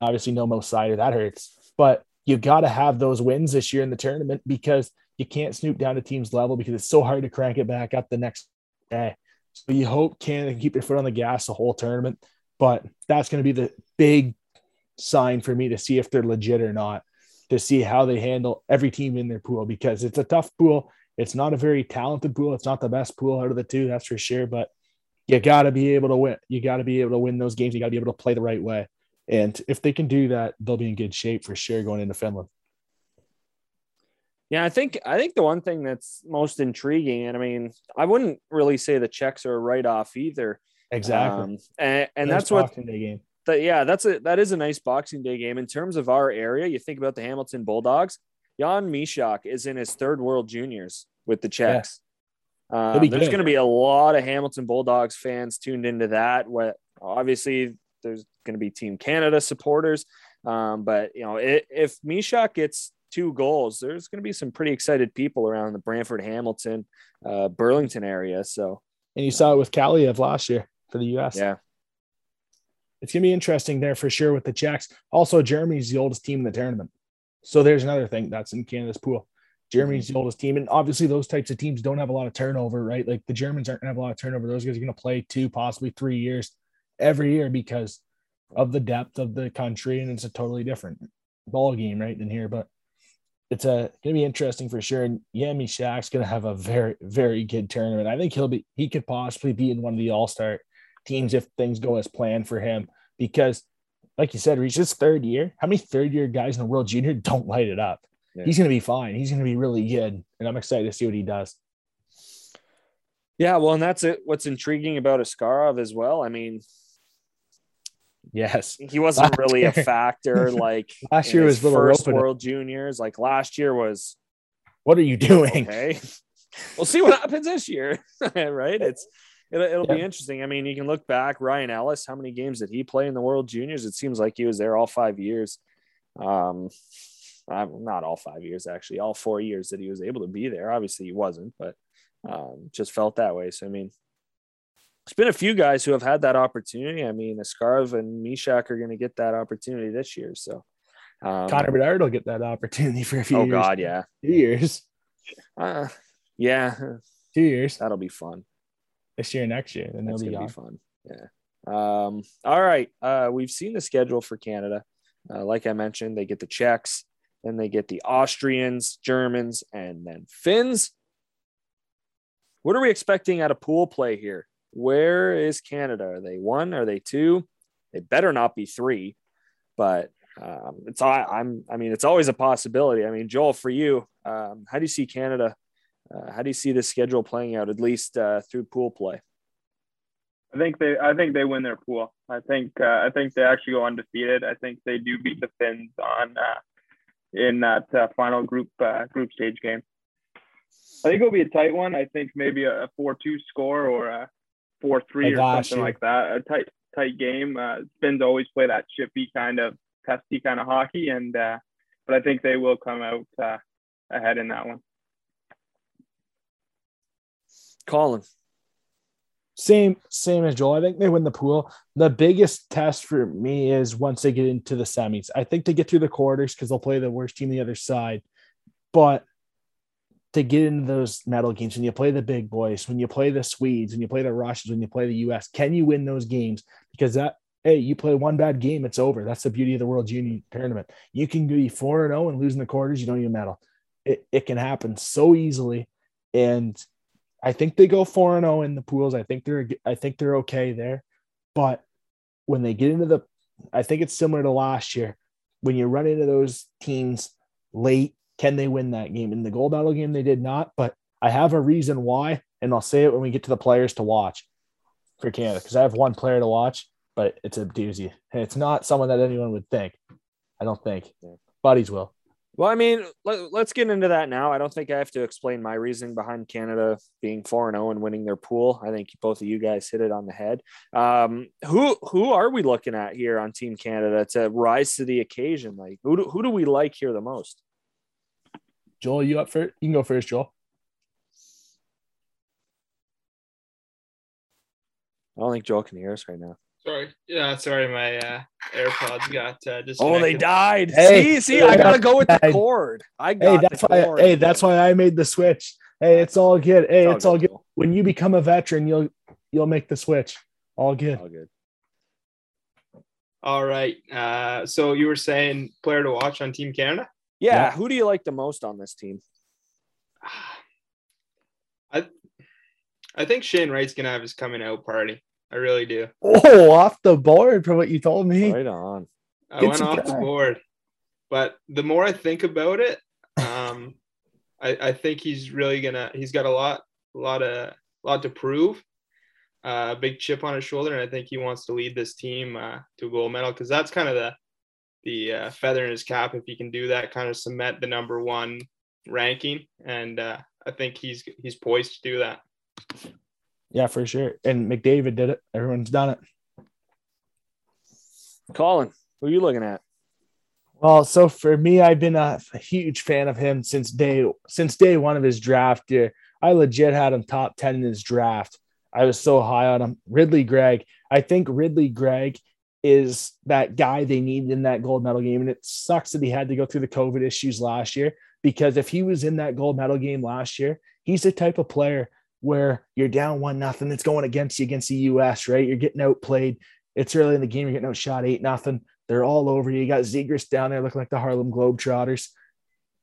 Obviously, no Mo Seider. That hurts. But you got to have those wins this year in the tournament because you can't snoop down to teams' level because it's so hard to crank it back up the next day. So you hope Canada can keep their foot on the gas the whole tournament. But that's going to be the big sign for me to see if they're legit or not, to see how they handle every team in their pool because it's a tough pool. It's not a very talented pool. It's not the best pool out of the two, that's for sure. But you got to be able to win. You got to be able to win those games. You got to be able to play the right way. And if they can do that, they'll be in good shape for sure going into Finland. Yeah, I think I think the one thing that's most intriguing, and I mean, I wouldn't really say the Czechs are a write off either. Exactly. Um, and and that's what game. that yeah, that's a that is a nice Boxing Day game in terms of our area. You think about the Hamilton Bulldogs. Jan Mysak is in his third World Juniors with the Czechs. Um, He'll there's going to be a lot of Hamilton Bulldogs fans tuned into that. What obviously there's going to be Team Canada supporters, um, but you know i if Mysak gets two goals, there's going to be some pretty excited people around the Brantford, Hamilton, uh, Burlington area. So And you saw it with Kaliyev last year for the US. yeah, it's gonna be interesting there for sure with the Czechs. Also, Germany's the oldest team in the tournament, so there's another thing that's in Canada's pool. Germany's the oldest team, and obviously those types of teams don't have a lot of turnover, right? Like the Germans aren't gonna have a lot of turnover. Those guys are gonna play two, possibly three years every year because of the depth of the country, and it's a totally different ball game, right, than here. But it's a gonna be interesting for sure. And Jan Mysak's gonna have a very, very good tournament. I think he'll be he could possibly be in one of the all-star teams if things go as planned for him. Because, like you said, he's his third year. How many third year guys in the World Junior don't light it up? Yeah. He's going to be fine. He's going to be really good, and I'm excited to see what he does. Yeah, well, and that's it. What's intriguing about Askarov as well. I mean, Yes, he wasn't Last really a factor. Like last year was little first. World Juniors. Like last year was What are you doing? okay. we'll see what happens this year, right? It's it'll, it'll be interesting. I mean, you can look back. Ryan Ellis, how many games did he play in the World Juniors? It seems like he was there all five years. Um, I'm not all five years actually, all four years that he was able to be there. Obviously, he wasn't, but um, just felt that way. So I mean, there's been a few guys who have had that opportunity. I mean, Askarov and Mysak are going to get that opportunity this year. So um, Connor Bedard will get that opportunity for a few oh years. god, yeah, two years, uh, yeah, two years. that'll be fun. This year, next year, and they'll That's be gonna be fun. Yeah. Um, all right. Uh, we've seen the schedule for Canada. Uh, like I mentioned, they get the Czechs, then they get the Austrians, Germans, and then Finns. What are we expecting out of pool play here? Where is Canada? Are they one? Are they two? They better not be three, but um, it's I, I'm. I mean, it's always a possibility. I mean, Joel, for you, um, how do you see Canada? Uh, how do you see the schedule playing out, at least uh, through pool play? I think they I think they win their pool. I think uh, I think they actually go undefeated. I think they do beat the Finns on uh, in that uh, final group uh, group stage game. I think it'll be a tight one. I think maybe a four-two score or a four-three or something year. like that. A tight tight game. Uh, Finns always play that chippy kind of testy kind of hockey, and uh, but I think they will come out uh, ahead in that one. Colin. Same, same as Joel. I think they win the pool. The biggest test for me is once they get into the semis. I think they get through the quarters because they'll play the worst team the other side. But to get into those medal games, when you play the big boys, when you play the Swedes, when you play the Russians, when you play the US, can you win those games? Because that, hey, you play one bad game, it's over. That's the beauty of the World Junior Tournament. You can be 4 and 0 and lose in the quarters, you don't even medal. It, it can happen so easily. And I think they go 4 and 0 in the pools. I think they're I think they're okay there. But when they get into the I think it's similar to last year. When you run into those teams late, can they win that game? In the gold medal game, they did not, but I have a reason why, and I'll say it when we get to the players to watch for Canada because I have one player to watch, but it's a doozy. And it's not someone that anyone would think. I don't think. Buddies will. Well, I mean, let, us get into that now. I don't think I have to explain my reasoning behind Canada being 4 0 and winning their pool. I think both of you guys hit it on the head. Um, who who are we looking at here on Team Canada to rise to the occasion? Like, who do, who do we like here the most? Joel, you up first? You can go first, Joel. I don't think Joel can hear us right now. Sorry. Yeah, sorry, my uh, AirPods got uh, disconnected. Oh, they died. Hey, see, see, I gotta go with the died. cord. I Hey, that's the why. Hey, that's why I made the switch. Hey, it's all good. Hey, it's all good. Joel. When you become a veteran, you'll you'll make the switch. All good. All good. All right. Uh, so you were saying player to watch on Team Canada? Yeah, Yeah. who do you like the most on this team? I I think Shane Wright's gonna have his coming out party. I really do. Oh, off the board from what you told me. Right on. I Good went off the board, but the more I think about it, um, I, I think he's really gonna. He's got a lot, a lot of, lot to prove. Uh, a big chip on his shoulder, and I think he wants to lead this team uh, to a gold medal because that's kind of the, the uh, feather in his cap if he can do that, kind of cement the number one ranking, and uh, I think he's he's poised to do that. Yeah, for sure. And McDavid did it. Everyone's done it. Colin, who are you looking at? Well, so for me, I've been a, a huge fan of him since day since day one of his draft year. I legit had him top 10 in his draft. I was so high on him. Ridly Greig. I think Ridly Greig is that guy they need in that gold medal game. And it sucks that he had to go through the COVID issues last year because if he was in that gold medal game last year, he's the type of player where you're down one nothing. It's going against you against the US, right? You're getting outplayed. It's early in the game. You're getting outshot eight nothing. They're all over you. You got Zegras down there looking like the Harlem Globetrotters.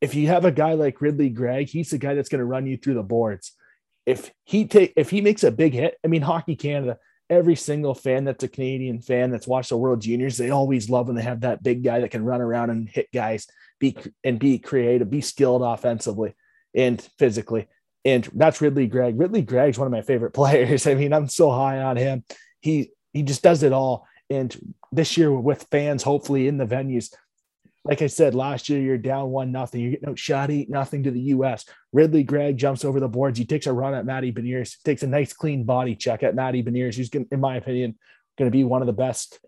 If you have a guy like Ridly Greig, he's the guy that's going to run you through the boards. If he take if he makes a big hit, I mean, Hockey Canada, every single fan that's a Canadian fan that's watched the World Juniors, they always love when they have that big guy that can run around and hit guys, be and be creative, be skilled offensively and physically. And that's Ridly Greig. Ridly Greig's one of my favorite players. I mean, I'm so high on him. He he just does it all. And this year with fans, hopefully in the venues, like I said, last year you're down one nothing. You're no outshot eight nothing to the U.S. Ridly Greig jumps over the boards. He takes a run at Matty Beniers, takes a nice clean body check at Matty Beniers, who's going, in my opinion, going to be one of the best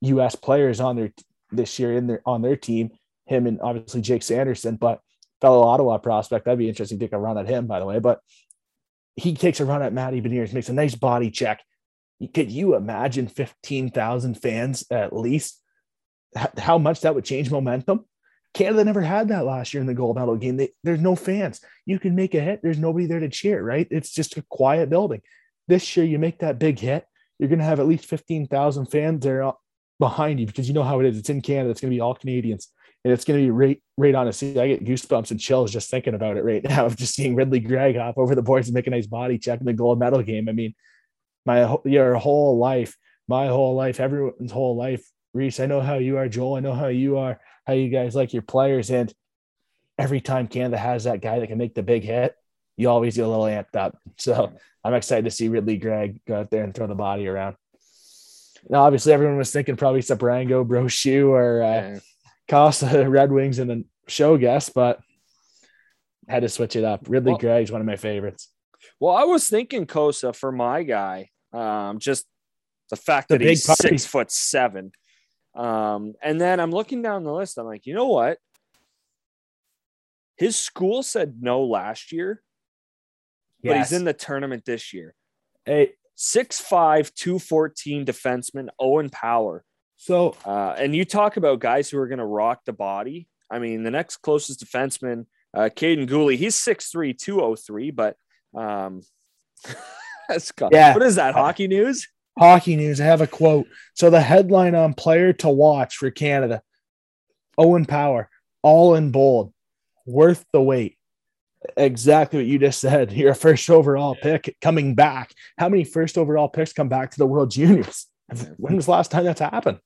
U.S. players on their this year in their on their team. Him and obviously Jake Sanderson, but fellow Ottawa prospect. That'd be interesting to take a run at him, by the way. But he takes a run at Matty Beniers, makes a nice body check. Could you imagine 15,000 fans at least? How much that would change momentum? Canada never had that last year in the gold medal game. They, there's no fans. You can make a hit. There's nobody there to cheer, right? It's just a quiet building. This year, you make that big hit, you're going to have at least 15,000 fans there uh, behind you because you know how it is. It's in Canada. It's going to be all Canadians and it's going to be right, right on a seat. I get goosebumps and chills just thinking about it right now of just seeing Ridly Greig hop over the boards and make a nice body check in the gold medal game. I mean, my your whole life, my whole life, everyone's whole life. Reese, I know how you are, Joel. I know how you are, how you guys like your players. And every time Canada has that guy that can make the big hit, you always get a little amped up. So I'm excited to see Ridly Greig go out there and throw the body around. Now, obviously, everyone was thinking probably Sebrango, Brochu, or uh, yeah. Cossa Red Wings and the show guest, but had to switch it up. Ridly well, Greig's one of my favorites. Well, I was thinking Cossa for my guy. Um, just the fact the that he's puppy. six foot seven. Um, and then I'm looking down the list. I'm like, you know what? His school said no last year, yes. but he's in the tournament this year. Hey, 6'5, 214 defenseman, Owen Power. So, uh, and you talk about guys who are going to rock the body. I mean, the next closest defenseman, uh, Kaiden Guhle, he's 6'3, 203, but um, that's yeah. What is that? Hockey news? Hockey news. I have a quote. So the headline on player to watch for Canada, Owen Power, all in bold, worth the wait. Exactly what you just said. You're a first overall pick coming back. How many first overall picks come back to the World Juniors? When was the last time that's happened?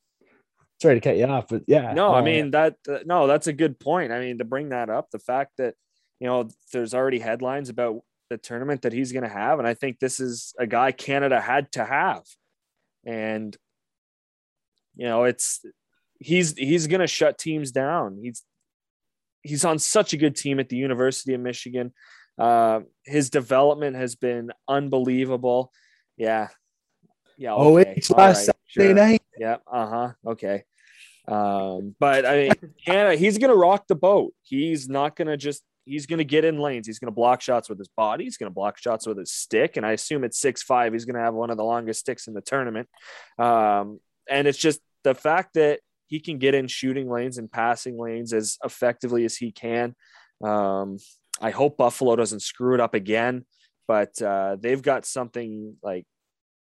Sorry to cut you off, but yeah. No, I mean that. Uh, no, that's a good point. I mean to bring that up, the fact that you know there's already headlines about the tournament that he's going to have, and I think this is a guy Canada had to have, and you know it's he's he's going to shut teams down. He's he's on such a good team at the University of Michigan. Uh, his development has been unbelievable. Yeah, yeah. Oh, okay. Oh, it's last right, Saturday sure. night. Yeah. Uh huh. Okay. Um, but I mean, he's gonna rock the boat. He's not gonna just. He's gonna get in lanes. He's gonna block shots with his body. He's gonna block shots with his stick. And I assume at six five, he's gonna have one of the longest sticks in the tournament. Um, and it's just the fact that he can get in shooting lanes and passing lanes as effectively as he can. Um, I hope Buffalo doesn't screw it up again, but uh, they've got something like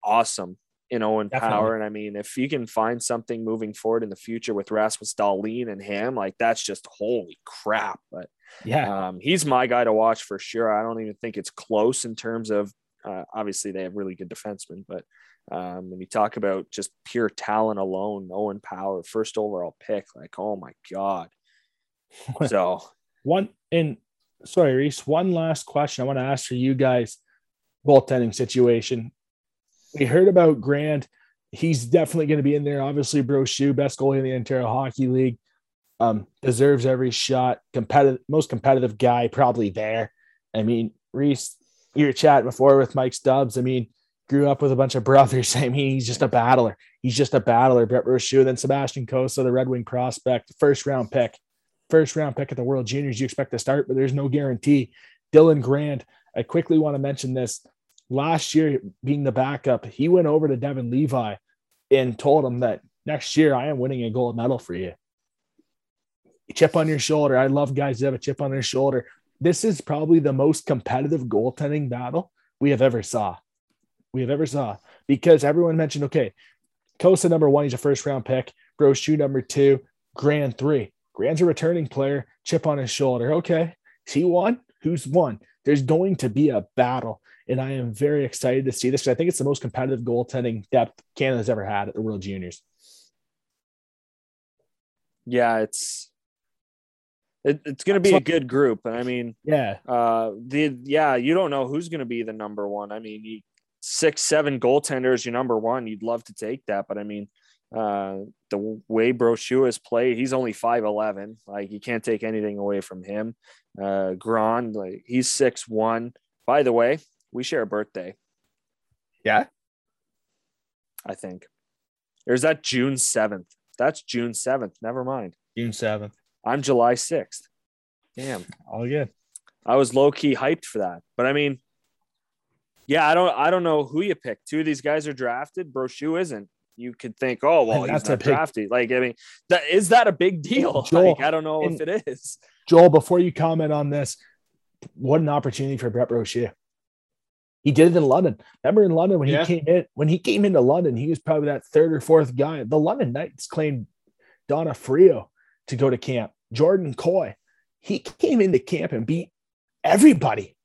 awesome in Owen Definitely. Power. And I mean, if you can find something moving forward in the future with Rasmus Dahlin and him, like that's just holy crap. But yeah, um, he's my guy to watch for sure. I don't even think it's close in terms of uh, obviously they have really good defensemen, but um, when you talk about just pure talent alone, Owen Power, first overall pick, like oh my god. So one in sorry, Reese. One last question I want to ask for you guys goaltending situation we heard about Garand. He's definitely going to be in there. Obviously, Brochu, best goalie in the Ontario Hockey League, um, deserves every shot. Competitive, most competitive guy probably there. I mean, Reese, you were chatting before with Mike Stubbs. I mean, grew up with a bunch of brothers. I mean, he's just a battler. He's just a battler. Brett Brochu, then Sebastian Cossa, the Red Wing prospect, first round pick, first round pick at the World Juniors. You expect to start, but there's no guarantee. Dylan Garand. I quickly want to mention this last year being the backup, he went over to Devon Levi and told him that next year I am winning a gold medal for you. Chip on your shoulder. I love guys that have a chip on their shoulder. This is probably the most competitive goaltending battle we have ever saw. We have ever saw because everyone mentioned, okay, Cossa number one, he's a first round pick. Brochu number two, Garand three. Garand's a returning player, chip on his shoulder. Okay, is he won. Who's won? there's going to be a battle. And I am very excited to see this. 'cause I think it's the most competitive goaltending depth Canada's ever had at the World Juniors. Yeah, it's it, it's going to be a good group. And I mean, Yeah. uh, the yeah, you don't know who's going to be the number one. I mean, you, six, seven goaltenders, your number one. You'd love to take that, but I mean, uh, the way Brochu has played, he's only five eleven. Like you can't take anything away from him. Uh, Garand, like he's six one. By the way, we share a birthday. Yeah. I think. There's that June seventh. That's June seventh. Never mind. June 7th. I'm July sixth. Damn. All good. I was low key hyped for that. But I mean, yeah, I don't I don't know who you pick. Two of these guys are drafted. Brochu isn't. You could think, oh well, And he's that's a not big- drafted. Like, I mean, that is that a big deal? Joel, like, I don't know if it is. Joel, before you comment on this, what an opportunity for Brett Brochu. He did it in London. Remember in London when Yeah. he came in, when he came into London, he was probably that third or fourth guy. The London Knights claimed Donna Frio to go to camp. Jordan Kooy. He came into camp and beat everybody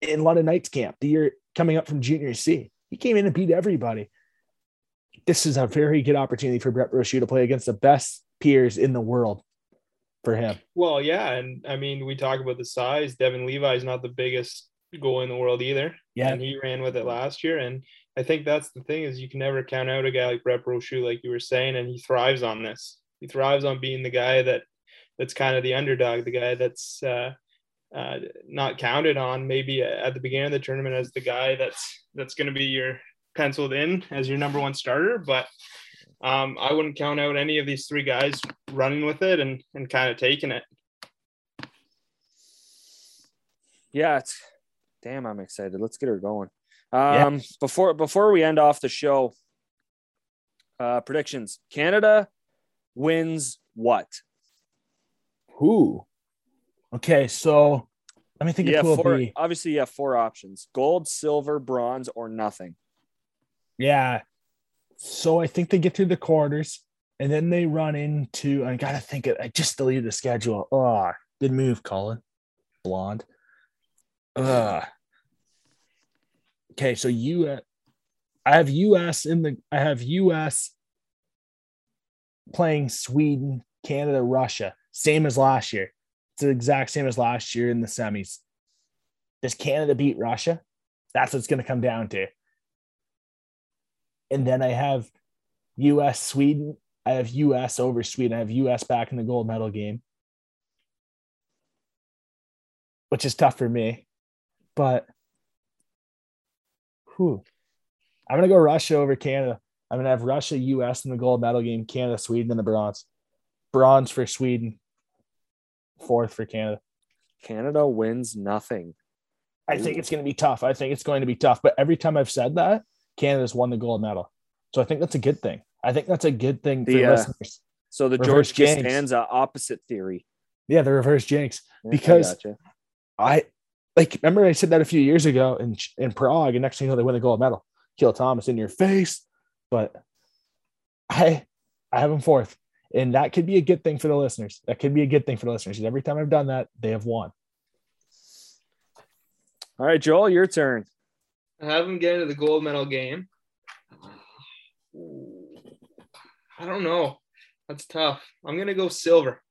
in London Knights camp the year coming up from junior C. He came in and beat everybody. This is a very good opportunity for Brett Brochu to play against the best peers in the world for him. Well, yeah, and I mean, we talk about the size. Devon Levi is not the biggest goal in the world either. Yeah. and he ran with it last year. And I think that's the thing is you can never count out a guy like Brett Brochu, like you were saying, and he thrives on this. He thrives on being the guy that that's kind of the underdog, the guy that's uh, uh, not counted on maybe at the beginning of the tournament as the guy that's that's going to be your penciled in as your number one starter. But um, I wouldn't count out any of these three guys running with it and and kind of taking it. Yeah, it's damn, I'm excited. Let's get her going. Um, before before we end off the show, uh, predictions: Canada wins what? Who? Okay, so let me think Yeah, of who will four, be. obviously you have four options: gold, silver, bronze, or nothing. Yeah. So I think they get through the quarters and then they run into I gotta think it. I just deleted the schedule. Oh, good move, Colin. Blonde. Uh okay, so you uh, I have US in the I have US playing Sweden, Canada, Russia, same as last year. It's the exact same as last year in the semis. Does Canada beat Russia? That's what it's going to come down to. And then I have US Sweden. I have US over Sweden. I have US back in the gold medal game, which is tough for me. But whew, I'm going to go Russia over Canada. I'm going to have Russia, US in the gold medal game, Canada, Sweden in the bronze. Bronze for Sweden, fourth for Canada. Canada wins nothing. I think it's going to be tough. I think it's going to be tough. But every time I've said that, Canada's won the gold medal. So I think that's a good thing. I think that's a good thing for The, uh, listeners. So the Reverse George. Costanza opposite theory. Yeah, the reverse jinx. Yeah, I Because- gotcha. I like remember I said that a few years ago in in Prague, and next thing you know, they win the gold medal. Kill Thomas in your face. But I I have them fourth. And that could be a good thing for the listeners. That could be a good thing for the listeners. 'cause Every time I've done that, they have won. All right, Joel, your turn. I have them get into the gold medal game. I don't know. That's tough. I'm gonna go silver.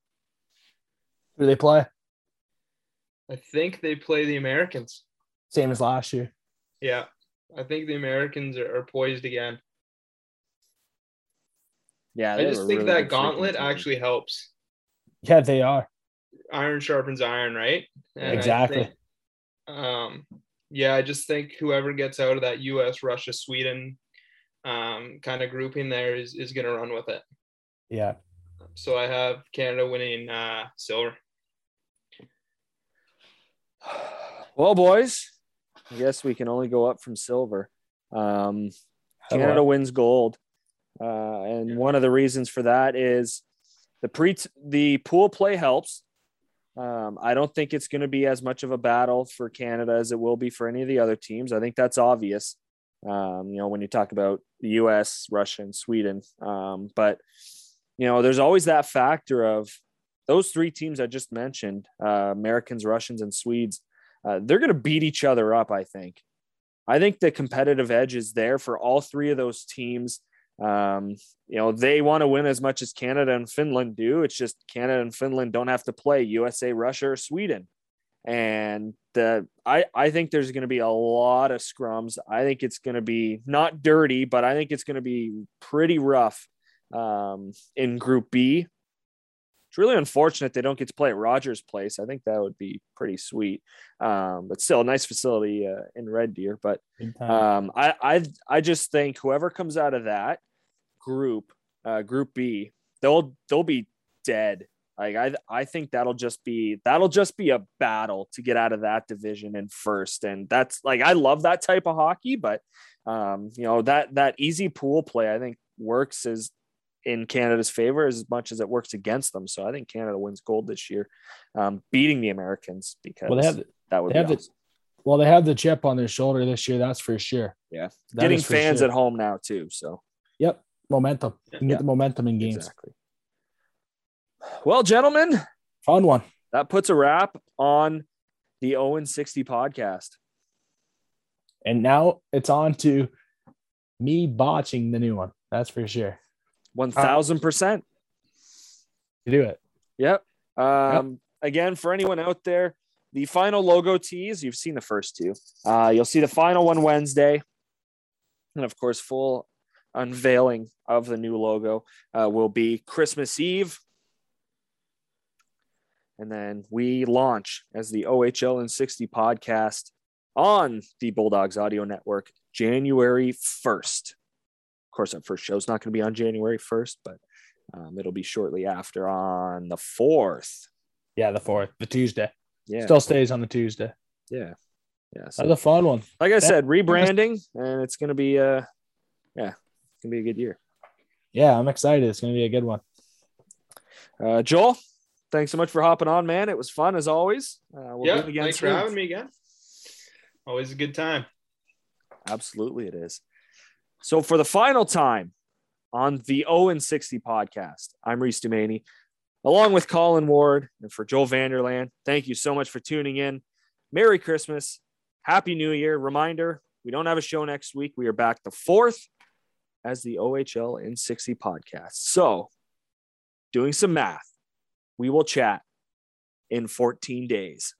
Who do they play? I think they play the Americans. Same as last year. Yeah, I think the Americans are, are poised again. Yeah, I just think really that good freaking gauntlet team. actually helps. Yeah, they are. Iron sharpens iron, right? I Exactly. think, um, yeah, I just think whoever gets out of that U.S., Russia, Sweden um, kind of grouping there is is going to run with it. Yeah. So I have Canada winning uh, silver. Well, boys, I guess we can only go up from silver. Um, Canada wins gold, uh, and one of the reasons for that is the pre the pool play helps. Um, I don't think it's going to be as much of a battle for Canada as it will be for any of the other teams. I think that's obvious. Um, you know, when you talk about the U.S., Russia, and Sweden, um, but you know, there's always that factor of those three teams I just mentioned: uh, Americans, Russians, and Swedes. uh, they're going to beat each other up. I think. I think the competitive edge is there for all three of those teams. Um, you know, they want to win as much as Canada and Finland do. It's just Canada and Finland don't have to play USA, Russia, or Sweden. And the I, I think there's going to be a lot of scrums. I think it's going to be not dirty, but I think it's going to be pretty rough um, in Group B. It's really unfortunate they don't get to play at Rogers Place. I think that would be pretty sweet. Um, but still, a nice facility uh, in Red Deer. But um, I, I I just think whoever comes out of that group, uh, Group B, they'll they'll be dead. Like I I think that'll just be that'll just be a battle to get out of that division in first, and that's like I love that type of hockey, but um, you know that that easy pool play I think works as in Canada's favor as much as it works against them. So I think Canada wins gold this year, um, beating the Americans because Well, they have that would they have the- well, they have the chip on their shoulder this year. That's for sure. yeah. That Getting fans sure. at home now too. So Yep, momentum. You can Yeah. get the momentum in games. exactly. Well, gentlemen, Fun one. that puts a wrap on the Owen 60 podcast. And now it's on to me botching the new one. That's for sure. One thousand percent. You do it. Yep. Um, Again, for anyone out there, the final logo tease, you've seen the first two. Uh, you'll see the final one Wednesday. And of course, full unveiling of the new logo uh, will be Christmas Eve. And then we launch as the OHL and 60 podcast on the Bulldogs Audio Network January 1st. Of course, our first show is not going to be on January 1st, but um, it'll be shortly after on the 4th. Yeah, the fourth, the Tuesday. Yeah. Still stays on the Tuesday. yeah. Yeah. So, That's a fun one. like I said, rebranding, and it's going to be, uh, yeah, it's going to be a good year. Yeah, I'm excited. It's gonna be a good one. Uh, Joel, thanks so much for hopping on, man. It was fun as always. Uh, we'll yeah, do it again thanks for having me again. Always a good time. Absolutely, it is. So, for the final time on the Owen 60 podcast, I'm Reese Dumaney, along with Colin Ward and for Joel Vanderlaan. Thank you so much for tuning in. Merry Christmas. Happy New Year. Reminder we don't have a show next week. We are back the 4th as the OHL in 60 podcast. So, doing some math, we will chat in 14 days.